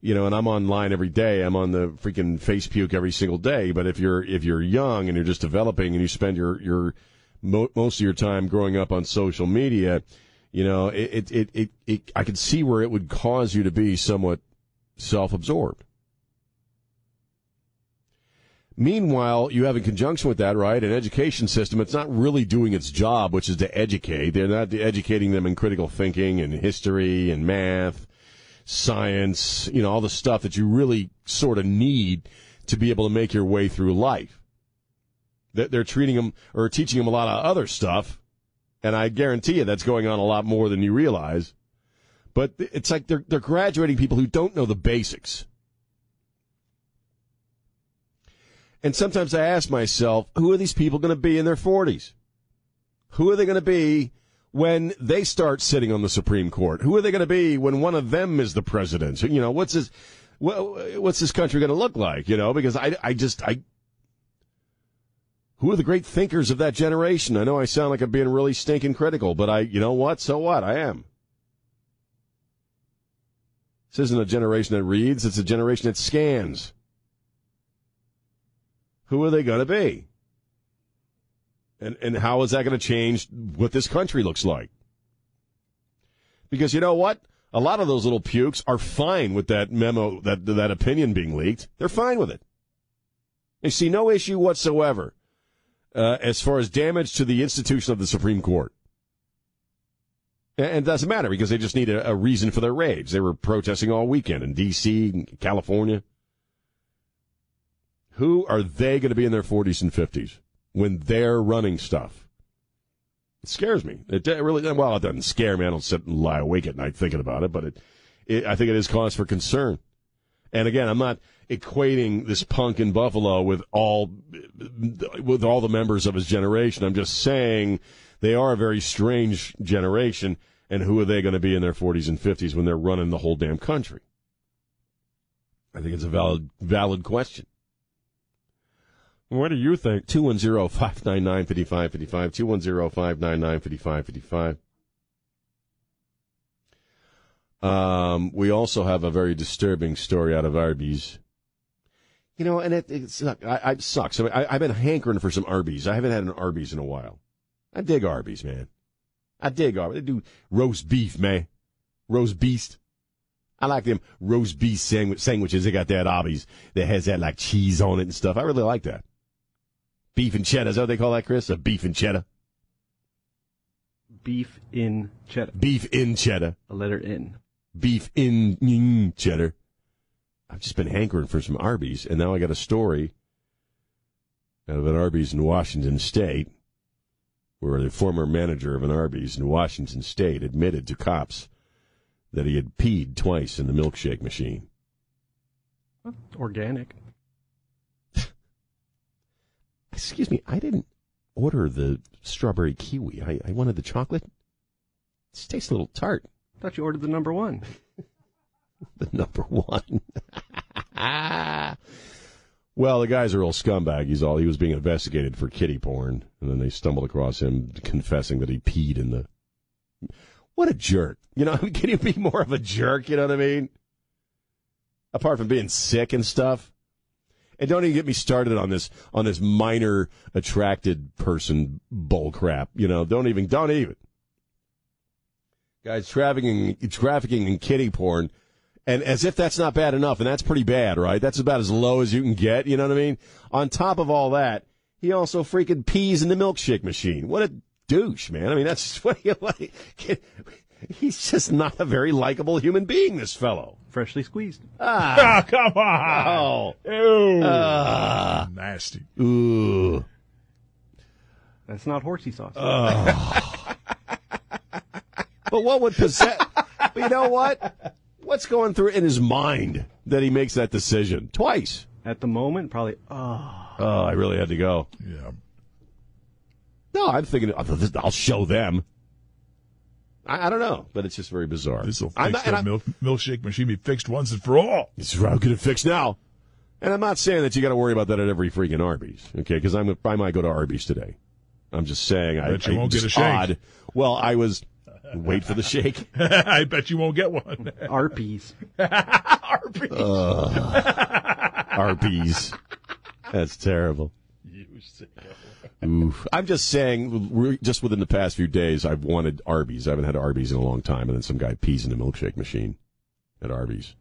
you know, and I'm online every day. I'm on the freaking face puke every single day. But if you're, if you're young and you're just developing and you spend your, your, mo- most of your time growing up on social media, you know, it, it, it, it, it I could see where it would cause you to be somewhat self absorbed. Meanwhile, you have in conjunction with that, right, an education system. It's not really doing its job, which is to educate. They're not educating them in critical thinking and history and math, science, you know, all the stuff that you really sort of need to be able to make your way through life. They're treating them or teaching them a lot of other stuff, and I guarantee you that's going on a lot more than you realize. But it's like they're they're graduating people who don't know the basics. And sometimes I ask myself, who are these people going to be in their 40s? Who are they going to be when they start sitting on the Supreme Court? Who are they going to be when one of them is the president? You know, what's this, what, what's this country going to look like? You know, because I, I just, I, who are the great thinkers of that generation? I know I sound like I'm being really stinking critical, but I, you know what? So what? I am. This isn't a generation that reads, it's a generation that scans. Who are they going to be? And, and how is that going to change what this country looks like? Because you know what? A lot of those little pukes are fine with that memo, that, that opinion being leaked. They're fine with it. They see no issue whatsoever uh, as far as damage to the institution of the Supreme Court. And it doesn't matter because they just need a, a reason for their rage. They were protesting all weekend in D.C., California. Who are they going to be in their 40s and 50s when they're running stuff? It scares me. It really, well, it doesn't scare me. I don't sit and lie awake at night thinking about it, but it, it I think it is cause for concern. And again, I'm not equating this punk in Buffalo with all, with all the members of his generation. I'm just saying they are a very strange generation. And who are they going to be in their 40s and 50s when they're running the whole damn country? I think it's a valid, valid question. What do you think? 210 599 5555. 210 599 5555. Um, we also have a very disturbing story out of Arby's. You know, and it, I, sucks. I mean, I, I've been hankering for some Arby's. I haven't had an Arby's in a while. I dig Arby's, man. I dig Arby's. They do roast beef, man. Roast beast. I like them roast beef sandwich, sandwiches. They got that Arby's that has that like cheese on it and stuff. I really like that. Beef and cheddar. Is that what they call that, Chris? A beef and cheddar? Beef in cheddar. Beef in cheddar. A letter in. Beef in mm, cheddar. I've just been hankering for some Arby's, and now I got a story out of an Arby's in Washington State, where the former manager of an Arby's in Washington State admitted to cops that he had peed twice in the milkshake machine. Organic. Excuse me, I didn't order the strawberry kiwi. I, I wanted the chocolate. This tastes a little tart. I Thought you ordered the number one. the number one. well, the guy's a real scumbag. He's all he was being investigated for kitty porn, and then they stumbled across him confessing that he peed in the. What a jerk! You know, can you be more of a jerk? You know what I mean? Apart from being sick and stuff. And don't even get me started on this on this minor attracted person bull crap. You know, don't even don't even. Guys trafficking trafficking in kitty porn, and as if that's not bad enough, and that's pretty bad, right? That's about as low as you can get. You know what I mean? On top of all that, he also freaking pees in the milkshake machine. What a douche, man. I mean, that's what, he, he- he's just not a very likable human being. This fellow. Freshly squeezed. Ah, Ah, come on. oh, Ew. Ah. Nasty. ooh. That's not horsey sauce. But what would possess? but you know what? What's going through in his mind that he makes that decision twice? At the moment, probably. Oh, Oh, I really had to go. Yeah. No, I'm thinking I'll show them. I, I don't know, but it's just very bizarre. This will I'm fix not- and that milk, milkshake machine be fixed once and for all. It's how get it fixed now. And I'm not saying that you got to worry about that at every freaking Arby's, okay? Because I'm I might go to Arby's today. I'm just saying I, Bet you I- won't get a shake. odd. Well, I was wait for the shake. I bet you won't get one. Arpies. Arby's. Arby's. That's terrible. You sicko. Oof. I'm just saying, just within the past few days, I've wanted Arby's. I haven't had Arby's in a long time, and then some guy pees in a milkshake machine at Arby's.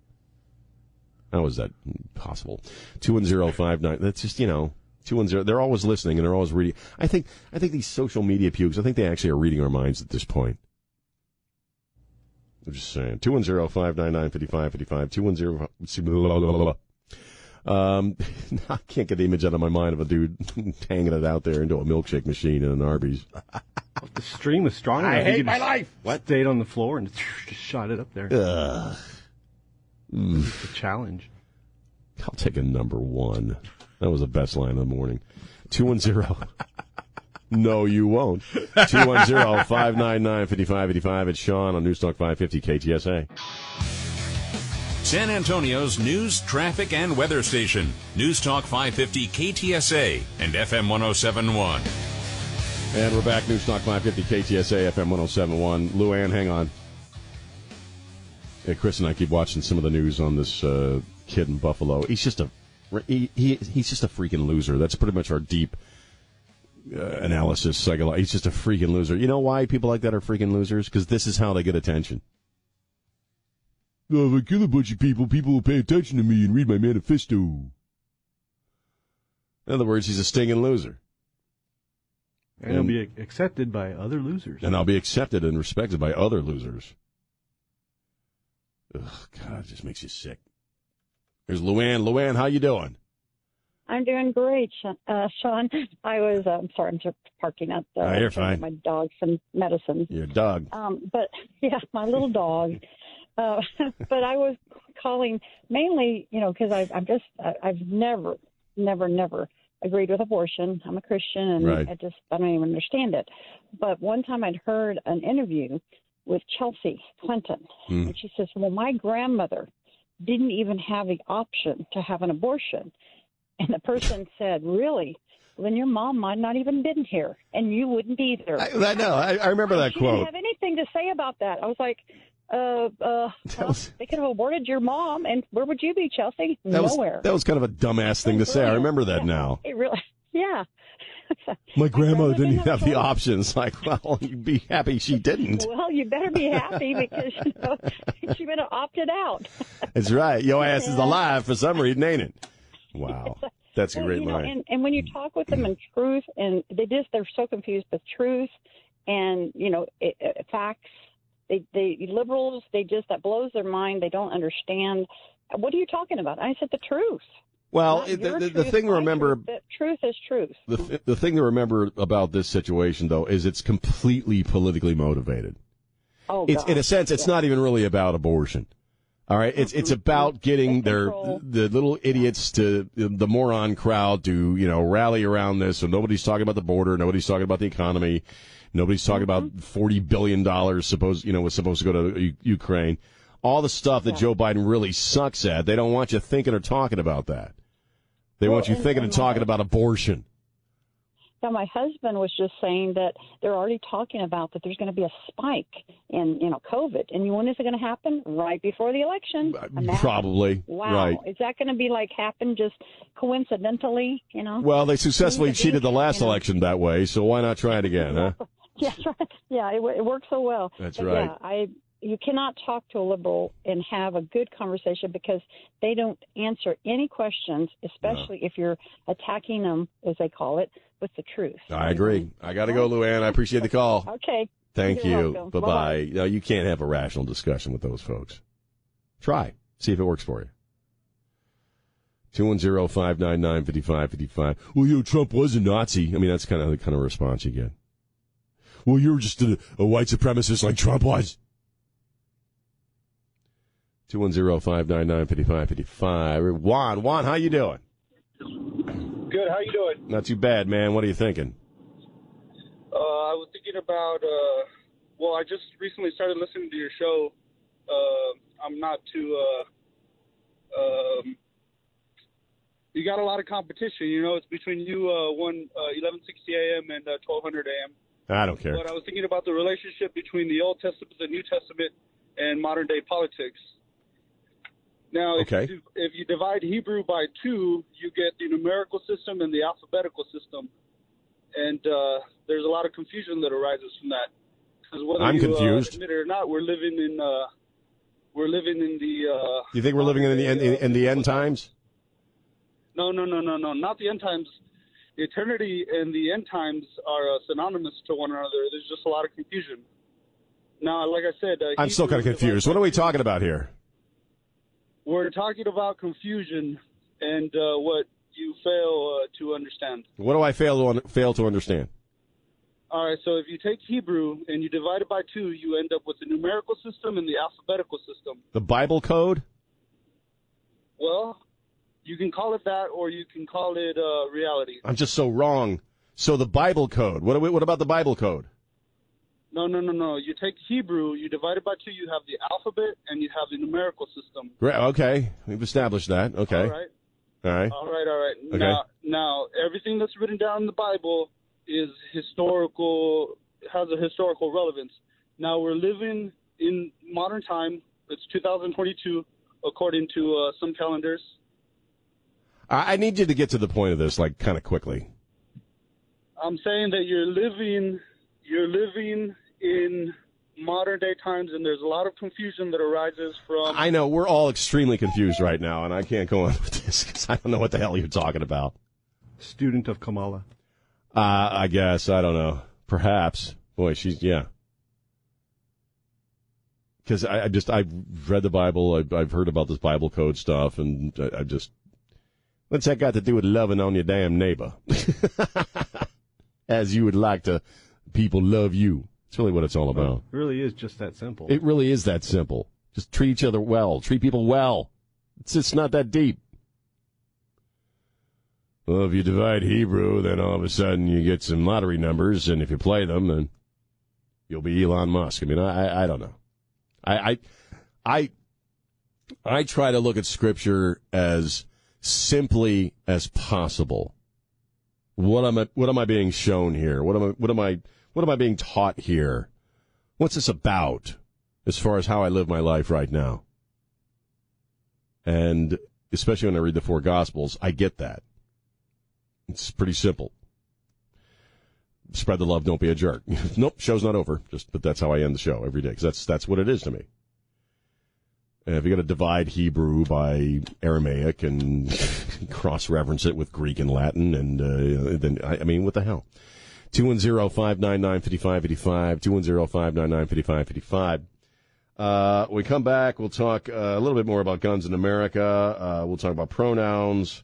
How is that possible? Two one zero five nine. That's just you know two one zero. They're always listening and they're always reading. I think I think these social media pukes. I think they actually are reading our minds at this point. I'm just saying. Two one zero five nine nine fifty five fifty five. Two one zero. Um, I can't get the image out of my mind of a dude hanging it out there into a milkshake machine in an Arby's. The stream was strong enough, I you hate could my life. What? Stayed on the floor and just shot it up there. Ugh. It's a challenge. I'll take a number one. That was the best line of the morning. 210. no, you won't. 210 599 5585. It's Sean on Newstalk 550 KTSA. San Antonio's news, traffic, and weather station. News Talk 550 KTSA and FM 1071. And we're back. Newstalk 550 KTSA FM 1071. Luann, hang on. Yeah, Chris and I keep watching some of the news on this uh, kid in Buffalo. He's just a he, he he's just a freaking loser. That's pretty much our deep uh, analysis. Psycholo- he's just a freaking loser. You know why people like that are freaking losers? Because this is how they get attention. Oh, if I kill a bunch of people, people will pay attention to me and read my manifesto. In other words, he's a stinging loser. And it'll be accepted by other losers. and I'll be accepted and respected by other losers. Ugh, God, it just makes you sick. There's Luann. Luann, how you doing? I'm doing great, Sean. Uh, Sean. I was, uh, I'm sorry, I'm just parking up. Uh, Oh, you're to fine. My dog some medicine. Your dog. Um, but yeah, my little dog. Uh, but I was calling mainly, you know, because I'm just, I, I've never, never, never agreed with abortion. I'm a Christian, and Right. I just, I don't even understand it. But one time I'd heard an interview with Chelsea Clinton, Hmm. and she says, "Well, my grandmother didn't even have the option to have an abortion," and the person said, "Really?" Well, then your mom might not even been here, and you wouldn't either. I, I know. I, I remember that she quote. didn't have anything to say about that. I was like, uh, uh, well, they could have aborted your mom, and where would you be, Chelsea? That was Nowhere. that was kind of a dumbass thing to say. I remember that now. It really, yeah. My grandmother didn't even have the options. Like, well, you'd be happy she didn't. Well, you better be happy because you know, she would have opted out. That's right. Your ass is alive for some reason, ain't it? Wow, that's a Well, great you know, and, and when you talk with them in truth, and they just they're so confused with truth and you know it, it, facts. They they liberals they just that blows their mind. They don't understand. What are you talking about? I said the truth. Well, it- the, the, the thing to remember truth. Truth is truth. the the thing to remember about this situation though is it's completely politically motivated. Oh, it's in a sense it's yeah. not even really about abortion. All right, it's it's mm-hmm. about mm-hmm. getting their the little idiots to the moron crowd to you know rally around this. So nobody's talking about the border, nobody's talking about the economy, nobody's talking about mm-hmm. forty billion dollars supposed you know was supposed to go to U- Ukraine. All the stuff that Joe Biden really sucks at, they don't want you thinking or talking about that. They want you and- thinking and and talking about abortion. Now, my husband was just saying that they're already talking about that there's going to be a spike in, you know, COVID. And when is it going to happen? Right before the election. Uh, Imagine. Probably Wow. right. Is that going to be like happen just coincidentally, you know? Well, they successfully Seems to be, cheated the last election that way, so why not try it again, huh? Yeah, right. yeah, it, it works so well. That's But right. Yeah, I you cannot talk to a liberal and have a good conversation because they don't answer any questions, especially if you're attacking them, as they call it, with the truth. I agree. I got to go, Luann. I appreciate the call. Okay. Thank You're you. Bye Bye-bye. bye. No, you can't have a rational discussion with those folks. Try. See if it works for you. 210 599 5555. Well, you know, Trump was a Nazi. I mean, that's kind of the kind of response you get. Well, you're just a, a white supremacist like Trump was. 210 599 5555. Juan, Juan, how you doing? Good. How you doing? Not too bad, man. What are you thinking? Uh, I was thinking about. Uh, well, I just recently started listening to your show. Uh, I'm not too. Uh, um, you got a lot of competition. You know, it's between you, uh, one uh, 1160 a.m. and uh, 1200 a.m. I don't care. But I was thinking about the relationship between the Old Testament, the New Testament, and modern day politics. Now, if, Okay. you, if you divide Hebrew by two, you get the numerical system and the alphabetical system, and uh, there's a lot of confusion that arises from that. Because whether I'm you, confused. Uh, admit it or not, we're living in uh, we're living in the uh, You think we're living in the end, in, in the end times? no, no, no, no, no, not the end times. Eternity and the end times are uh, synonymous to one another. There's just a lot of confusion. Now, like I said, uh, I'm still kind of confused. What are we talking about here? We're talking about confusion and uh, what you fail uh, to understand. What do I fail to un- fail to understand? All right, so if you take Hebrew and you divide it by two, you end up with the numerical system and the alphabetical system. The Bible code? Well, you can call it that, or you can call it uh, reality. I'm just so wrong. So the Bible code. What, what about the Bible code? No, no, no, no. You take Hebrew, you divide it by two, you have the alphabet and you have the numerical system. Great. Okay, we've established that. Okay. All right. All right. All right, all right. Okay. Now, now everything that's written down in the Bible is historical, has a historical relevance. Now we're living in modern time. It's 2022, according to uh, some calendars. I, I need you to get to the point of this, like, kind of quickly. I'm saying that you're living, you're living in modern day times, and there's a lot of confusion that arises from. I know we're all extremely confused right now, and I can't go on with this because I don't know what the hell you're talking about. Student of Kamala. Uh, I guess I don't know. Perhaps. Boy, she's yeah. Because I, I just I've read the Bible. I've, I've heard about this Bible code stuff, and I, I just what's that got to do with loving on your damn neighbor? As you would like to people love you. It's really what it's all about. It really is just that simple. It really is that simple. Just treat each other well. Treat people well. It's just not that deep. Well, if you divide Hebrew, then all of a sudden you get some lottery numbers, and if you play them, then you'll be Elon Musk. I mean, I, I, I don't know. I, I, I, I try to look at Scripture as simply as possible. What am I? What am I being shown here? What am I? What am I? What am I being taught here? What's this about? As far as how I live my life right now, and especially when I read the four Gospels, I get that. It's pretty simple. Spread the love, don't be a jerk. nope, show's not over. Just, but that's how I end the show every day because that's that's what it is to me. And if you got to divide Hebrew by Aramaic and cross-reference it with Greek and Latin, and uh, then I, I mean, what the hell? 210-599-5585, 210-599-5555. Uh, we come back, we'll talk uh, a little bit more about guns in America. Uh, we'll talk about pronouns.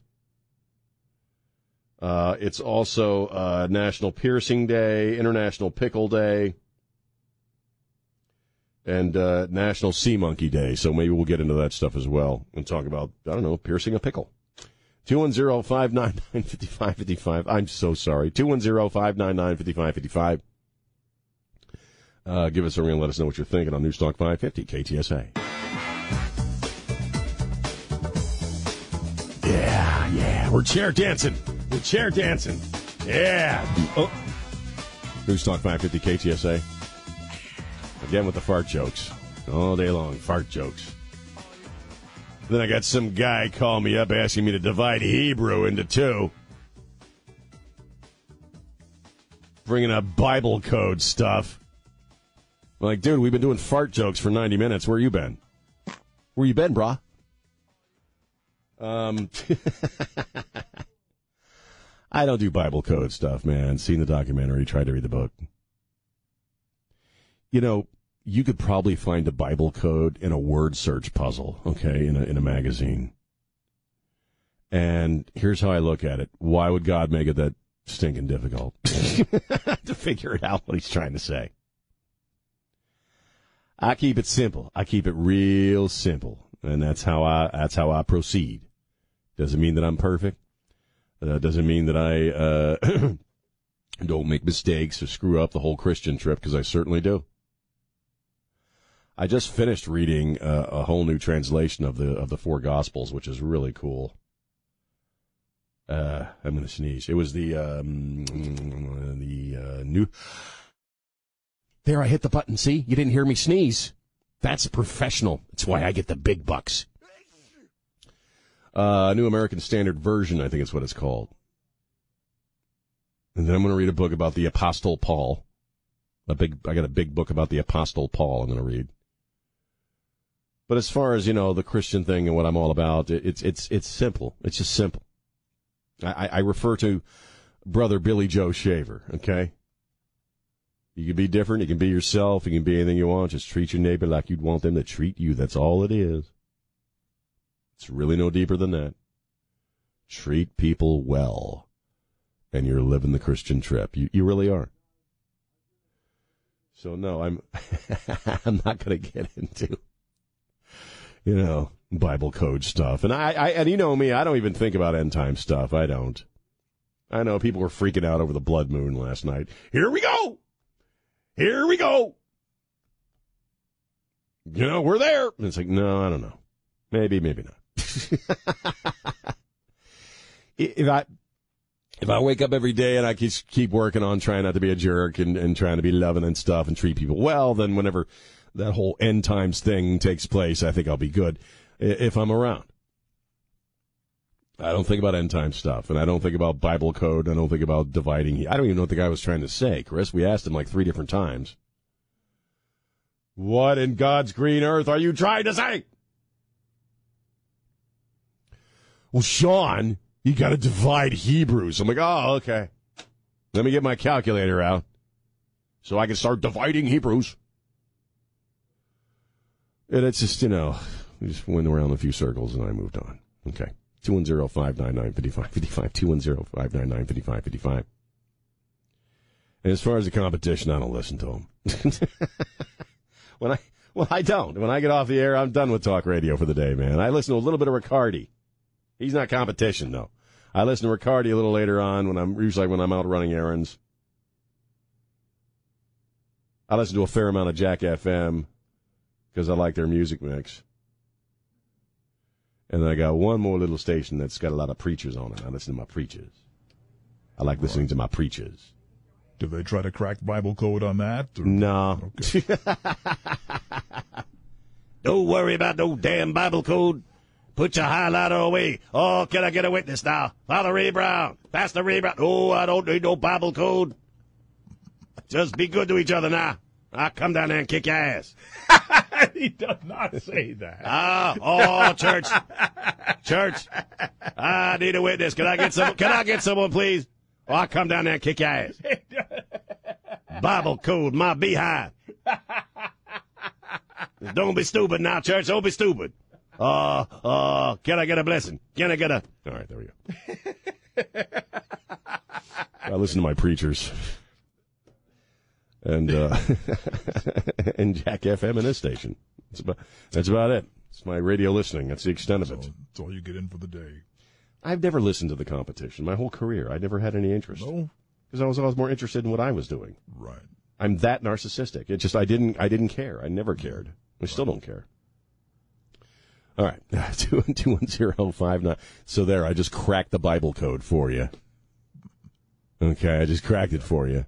Uh, it's also uh, National Piercing Day, International Pickle Day, and uh, National Sea Monkey Day. So maybe we'll get into that stuff as well and talk about, I don't know, piercing a pickle. 210 599 5555. I'm so sorry. 210 599 5555. Uh, give us a ring and let us know what you're thinking on Newstalk 550 KTSA. Yeah, yeah. We're chair dancing. We're chair dancing. Yeah. Oh. Newstalk 550 KTSA. Again with the fart jokes. All day long, fart jokes. Then I got some guy call me up asking me to divide Hebrew into two. Bringing up Bible code stuff. I'm like, dude, we've been doing fart jokes for 90 minutes. Where you been? Where you been, brah? Um, I don't do Bible code stuff, man. Seen the documentary, tried to read the book. You know, you could probably find a Bible code in a word search puzzle, okay, in a, in a magazine. And here's how I look at it. Why would God make it that stinking difficult to figure it out what he's trying to say? I keep it simple. I keep it real simple. And that's how I, that's how I proceed. Doesn't mean that I'm perfect. Uh, doesn't mean that I, uh, don't make mistakes or screw up the whole Christian trip because I certainly do. I just finished reading uh, a whole new translation of the of the four Gospels, which is really cool. Uh, I'm going to sneeze. It was the um, the uh, new. There, I hit the button. See, you didn't hear me sneeze. That's professional. That's why I get the big bucks. Uh, New American Standard Version, I think it's what it's called. And then I'm going to read a book about the Apostle Paul. A big, I got a big book about the Apostle Paul. I'm going to read. But as far as you know, the Christian thing and what I'm all about, it's it's it's simple. It's just simple. I, I refer to brother Billy Joe Shaver. Okay, you can be different. You can be yourself. You can be anything you want. Just treat your neighbor like you'd want them to treat you. That's all it is. It's really no deeper than that. Treat people well, and you're living the Christian trip. You you really are. So no, I'm I'm not going to get into you know, Bible code stuff. And I, I, and you know me, I don't even think about end time stuff. I don't. I know people were freaking out over the blood moon last night. Here we go. Here we go. You know, we're there. And it's like, no, I don't know. Maybe, maybe not. if I, if I wake up every day and I keep working on trying not to be a jerk and, and trying to be loving and stuff and treat people well, then whenever that whole end times thing takes place, I think I'll be good if I'm around. I don't think about end time stuff, and I don't think about Bible code. I don't think about dividing. I don't even know what the guy was trying to say, Chris. We asked him like three different times. What in God's green earth are you trying to say? Well, Sean, you got to divide Hebrews. I'm like, oh, okay. Let me get my calculator out so I can start dividing Hebrews. And it's just, you know, we just went around a few circles and I moved on. Okay. 210-599-5555, 210-599-5555. And as far as the competition, I don't listen to them. when I, well, I don't. When I get off the air, I'm done with talk radio for the day, man. I listen to a little bit of Riccardi. He's not competition, though. I listen to Riccardi a little later on when I'm, usually when I'm out running errands. I listen to a fair amount of Jack FM because I like their music mix. And then I got one more little station that's got a lot of preachers on it. I listen to my preachers. I like listening right. to my preachers. Do they try to crack Bible code on that? Or? No. Okay. Don't worry about no damn Bible code. Put your highlighter away. Oh, can I get a witness now? Father Ray Brown. Pastor Ray Brown. Oh, I don't need no Bible code. Just be good to each other now. I'll come down there and kick your ass. he does not say that. Ah, oh, church, church. I need a witness. Can I get some? Can I get someone, please? Or I'll come down there and kick your ass. Bible code, my beehive. Don't be stupid now, church. Don't be stupid. Oh, oh, can I get a blessing? Can I get a? All right, there we go. I listen to my preachers and uh, and Jack FM in this station. That's about that's about it. It's my radio listening. That's the extent of it. That's all you get in for the day. I've never listened to the competition my whole career. I never had any interest. No, because I was always more interested in what I was doing. Right. I'm that narcissistic. It just I didn't I didn't care. I never cared. I still don't care. All right, two two one zero five nine. So there, I just cracked the Bible code for you. Okay, I just cracked it for you.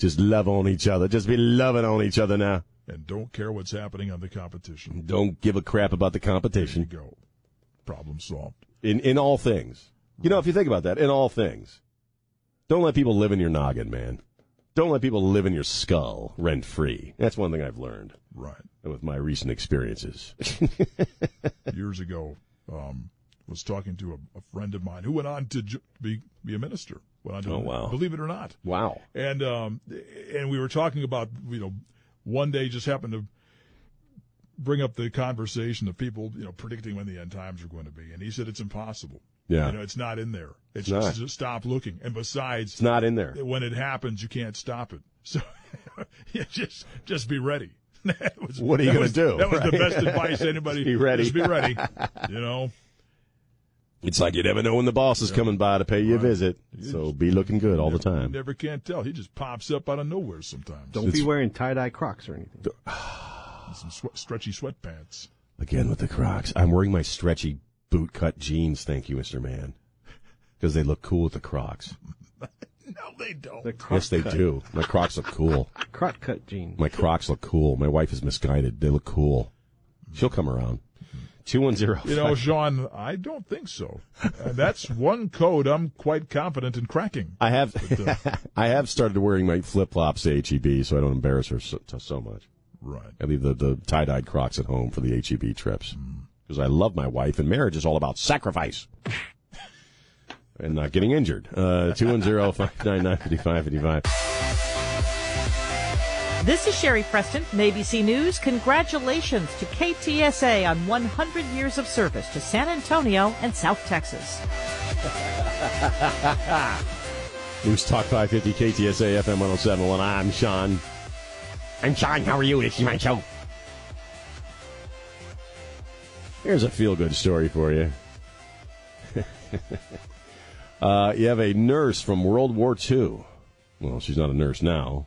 Just love on each other. Just be loving on each other now. And don't care what's happening on the competition. Don't give a crap about the competition. go. Problem solved. In in all things. You know, if you think about that, in all things. Don't let people live in your noggin, man. Don't let people live in your skull rent free. That's one thing I've learned. Right. With my recent experiences. Years ago, um, was talking to a, a friend of mine who went on to ju- be be a minister. Went on to Oh, wow. believe it or not. Wow. And um, and we were talking about you know one day just happened to bring up the conversation of people you know predicting when the end times are going to be, and he said it's impossible. Yeah. you know it's not in there. It's, It's not. just, just stop looking. And besides, It's not in there. When it happens, you can't stop it. So yeah, just just be ready. Was- What are you gonna do, That was the best advice anybody. Just be ready. Just be ready. You know. It's like you never know when the boss is coming by to pay you a visit. So be looking good all the You time. never can tell. He just pops up out of nowhere sometimes. Don't be wearing tie dye Crocs or anything. Some swe- stretchy sweatpants. Again with the Crocs. I'm wearing my stretchy boot cut jeans, thank you, Mr. Man. Because they look cool with the Crocs. No, they don't. The yes, they cut. do. My Crocs look cool. Croc cut jeans. My Crocs look cool. My wife is misguided. They look cool. She'll come around. 210. You know, Jean, I don't think so. Uh, that's one code I'm quite confident in cracking. I have but, uh, I have started wearing my flip-flops to HEB so I don't embarrass her so, so much. Right. I leave the, the tie-dyed Crocs at home for the HEB trips. Hmm. Because mm. I love my wife and marriage is all about sacrifice. and not getting injured. Uh, 210 this is Sherry Preston from ABC News. Congratulations to KTSA on 100 years of service to San Antonio and South Texas. News Talk 550 KTSA FM 1071. I'm Sean. I'm Sean. How are you? This is my show. Here's a feel good story for you. uh, you have a nurse from World War II. Well, she's not a nurse now.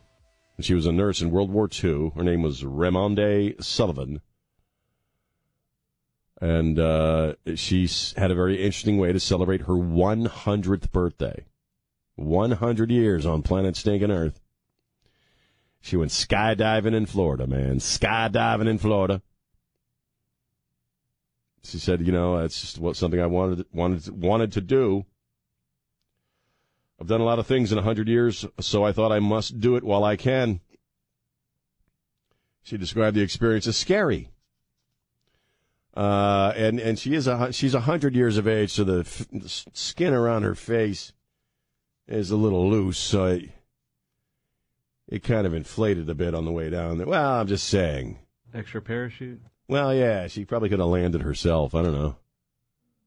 She was a nurse in World War II. Her name was Ramonde Sullivan. And uh, she had a very interesting way to celebrate her 100th birthday. 100 years on planet stinking Earth. She went skydiving in Florida, man. Skydiving in Florida. She said, you know, that's just what something I wanted wanted wanted to do. I've done a lot of things in a hundred years, so I thought I must do it while I can. She described the experience as scary. Uh, and and she is a she's a hundred years of age, so the, f- the skin around her face is a little loose, so it, it kind of inflated a bit on the way down. there. Well, I'm just saying. Extra parachute. Well, yeah, she probably could have landed herself. I don't know.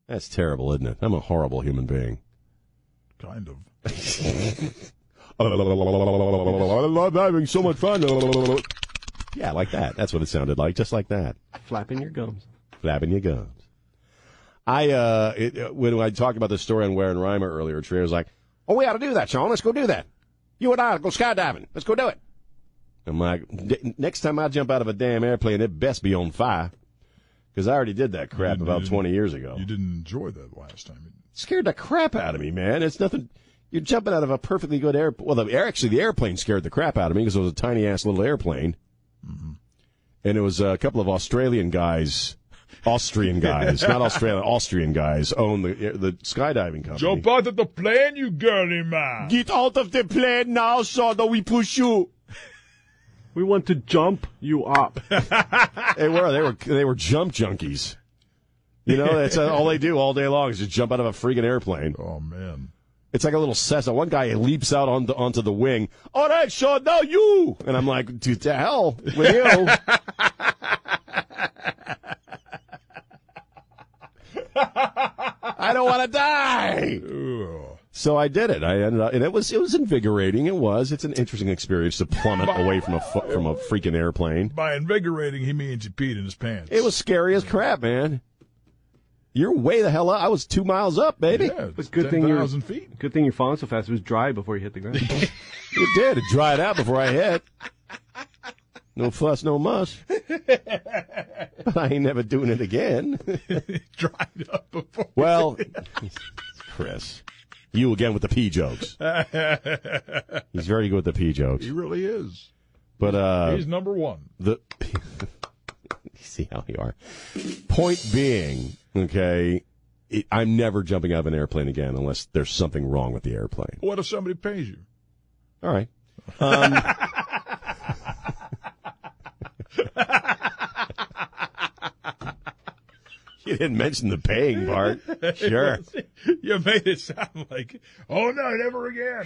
That's terrible, isn't it? I'm a horrible human being. Kind of. I'm having so much fun. Yeah, like that. That's what it sounded like, just like that. Flapping your gums. Flapping your gums. I uh, it, uh, when I talked about the story on Ware and Rima earlier, Trina was like, "Oh, we ought to do that, Sean. Let's go do that. You and I go skydiving. Let's go do it." I'm like, "D- "Next time I jump out of a damn airplane, it best be on fire." Because I already did that crap You about 20 years ago. You didn't enjoy that last time. scared the crap out of me, man. It's nothing. You're jumping out of a perfectly good air. Well, the air, actually, the airplane scared the crap out of me because it was a tiny ass little airplane, and it was a couple of Australian guys, Austrian guys, not Australian, Austrian guys own the the skydiving company. Jump out of the plane, you girly man. Get out of the plane now, so that we push you. We want to jump you up. they were they were they were jump junkies. You know, that's uh, all they do all day long is just jump out of a freaking airplane. Oh man. It's like a little Cessna. One guy leaps out onto, onto the wing. All right, Sean, now you. And I'm like, to hell with you. I don't want to die. So I did it. I ended up, and it was it was invigorating. It was. It's an interesting experience to plummet away from a from a freaking airplane. By invigorating, he means he peed in his pants. It was scary as crap, man. You're way the hell up. I was two miles up, baby. Yeah, But good thing you're 10,000 feet. good thing you're falling so fast. It was dry before you hit the ground. It did. It dried out before I hit. No fuss, no muss. But I ain't never doing it again. dried up before. Well, Chris, you again with the pee jokes. He's very good with the pee jokes. He really is. But uh, He's number one. the see how you are. Point being, okay, it, I'm never jumping out of an airplane again unless there's something wrong with the airplane. What if somebody pays you? All right. Um, you you didn't mention the paying part. Sure. you made it sound like, oh no, never again.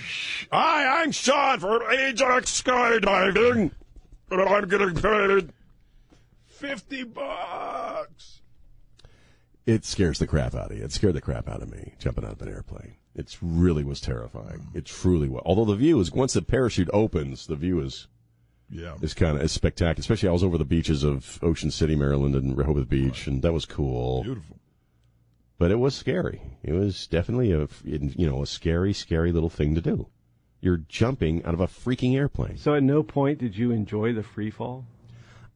Hi, I'm Sean for Ajax Skydiving, and I'm getting paid. 50 bucks. It scares the crap out of you. It scared the crap out of me jumping out of an airplane. It really was terrifying. It truly was. Although the view is once the parachute opens, the view is Yeah. is kind of is spectacular. Especially I was over the beaches of Ocean City, Maryland, and Rehoboth Beach, and that was cool. Beautiful. But it was scary. It was definitely a you know a scary, scary little thing to do. You're jumping out of a freaking airplane. So at no point did you enjoy the free fall?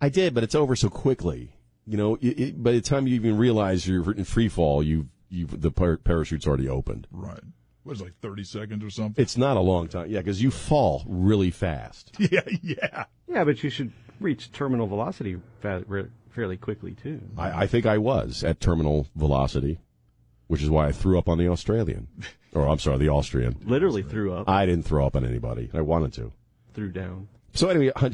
I did, but it's over so quickly. You know, it, it, by the time you even realize you're in free fall, you you the par- parachute's already opened. Right. What is it, like 30 seconds or something? It's not a long time, yeah, because you fall really fast. Yeah, yeah. Yeah, but you should reach terminal velocity fa- re- fairly quickly too. I, I think I was at terminal velocity, which is why I threw up on the Australian, or I'm sorry, the Austrian. Literally threw up, I didn't throw up on anybody. I wanted to. threw down. So anyway, a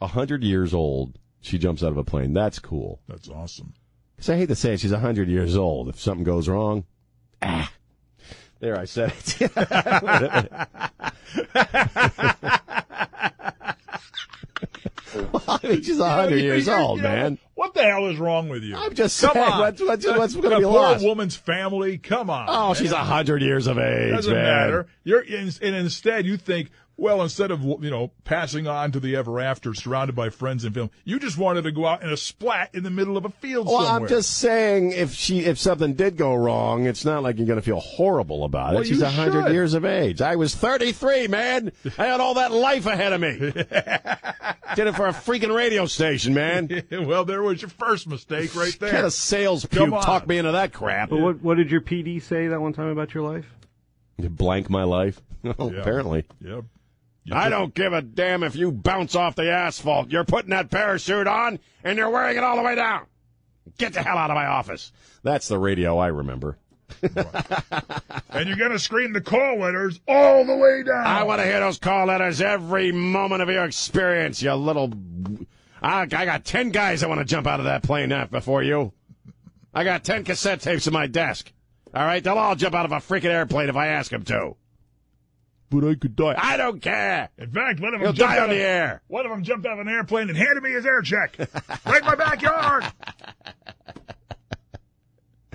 a hundred years old, she jumps out of a plane. That's cool. That's awesome. Because I hate to say it, she's a hundred years old. If something goes wrong, ah, there I said it. well, I mean, she's a hundred You years you know, old, man. What the hell is wrong with you? I'm just Come saying, on. what's- what's- what's gonna be poor lost? woman's family. Come on. Oh, she's a hundred years of age, Doesn't man. matter. You're in, and instead you think, well, instead of you know passing on to the ever after, surrounded by friends and family, you just wanted to go out in a splat in the middle of a field Well, somewhere. I'm just saying, if she, if something did go wrong, it's not like you're going to feel horrible about Well, it. She's a hundred should. years of age. I was 33, man. I had all that life ahead of me. Did it for a freaking radio station, man. well, there was your first mistake right there. Kind of sales Come puke on. talk me into that crap. But what what did your PD say that one time about your life? You blank my life. Oh, Yeah. apparently. Yep. I don't give a damn if you bounce off the asphalt. You're putting that parachute on and you're wearing it all the way down. Get the hell out of my office. That's the radio I remember. And you're going to scream the call letters all the way down. I want to hear those call letters every moment of your experience, you little. I, I got 10 guys that want to jump out of that plane now before you. I got 10 cassette tapes in my desk. All right? They'll all jump out of a freaking airplane if I ask them to. But I could die. I don't care. In fact, one of them He'll jumped die out on of, the air. One of them jumped out of an airplane and handed me his air check. right in my backyard.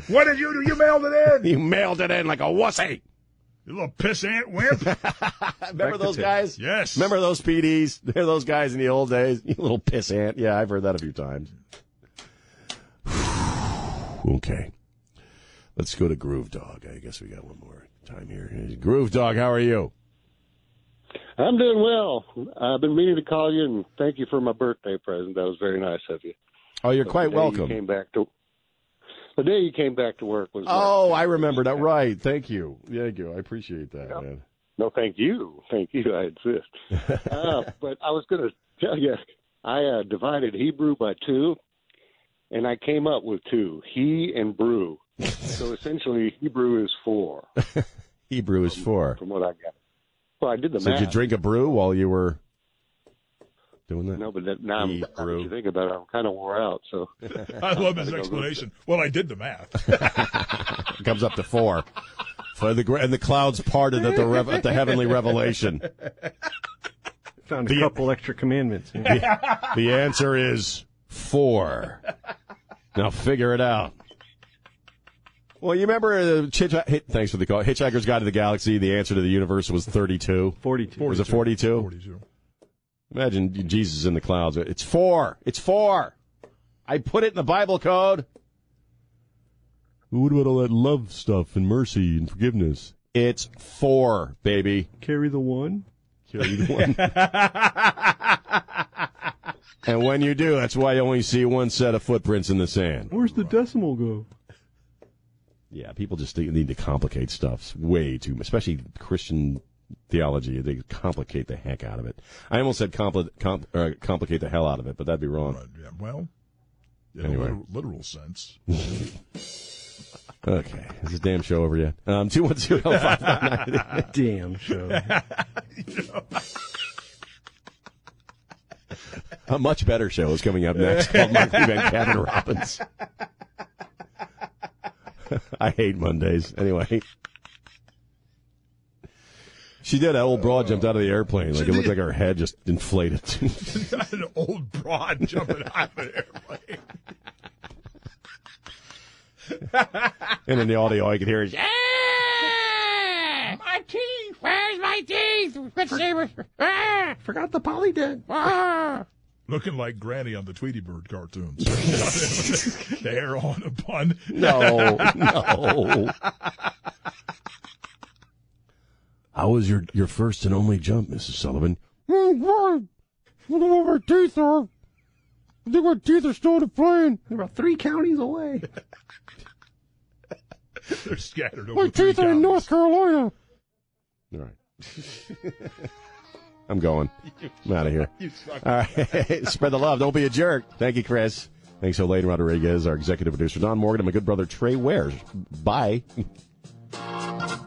what did you do? You mailed it in. You mailed it in like a wussy. You little pissant wimp. Remember those guys? Yes. Remember those PDs? They're those guys in the old days. You little pissant. Yeah, I've heard that a few times. okay. Let's go to Groove Dog. I guess we got one more time here. Groove Dog, how are you? I'm doing well. I've been meaning to call you and thank you for my birthday present. That was very nice of you. Oh, you're But quite welcome. You came back to the day you came back to work was. Oh, I remember that. Right. Thank you. Thank you. I appreciate that, man. No, thank you, thank you. I insist. uh, but I was going to tell you, I uh, divided Hebrew by two, and I came up with two: he and brew. so essentially, Hebrew is four. Hebrew is four. From what I got. Well, I did the So math. did you drink a brew while you were doing that? No, but that, now, I'm, He now that brew. you think about it, I'm kind of wore out. So I love his explanation. Well, I did the math. It comes up to four. For the and the clouds parted at the rev- at the heavenly revelation. Found a The- couple extra commandments. The, the answer is four. Now figure it out. Well, you remember uh, Hitch- Hit- thanks for the call. Hitchhiker's Guide to the Galaxy. The answer to the universe was thirty-two. Forty-two. Was it forty-two? Forty-two. Imagine Jesus in the clouds. It's four. It's four. I put it in the Bible code. What about all that love stuff and mercy and forgiveness? It's four, baby. Carry the one. Carry the one. and when you do, that's why you only see one set of footprints in the sand. Where's the decimal go? Yeah, people just need to complicate stuff way too much, especially Christian theology. They complicate the heck out of it. I almost said compli- com- uh, complicate the hell out of it, but that'd be wrong. Yeah, well, in Anyway. a literal, literal sense. Okay, is this damn show over yet? Um, two one zero five nine nine. Damn show. A much better show is coming up next called Marky Van Kevin Robbins. I hate Mondays. Anyway. She did. That old broad jumped out of the airplane. Like it looked like her head just inflated. An old broad jumping out of an airplane. and in the audio, all you could hear is, My teeth! Where's my teeth? Let's see what. Ah! Forgot the Polident. Ah! Looking like Granny on the Tweety Bird cartoons. the hair on a bun. No, no. How was your, your first and only jump, Mrs. Sullivan? Oh, God. I don't know where my teeth are. I think my teeth are still in the plane. They're about three counties away. They're scattered over My three teeth are in. North Carolina. All right. I'm going. I'm out of here. All right. Spread the love. Don't be a jerk. Thank you, Chris. Thanks, Elaine Rodriguez, our executive producer, Don Morgan, and my good brother, Trey Wares. Bye.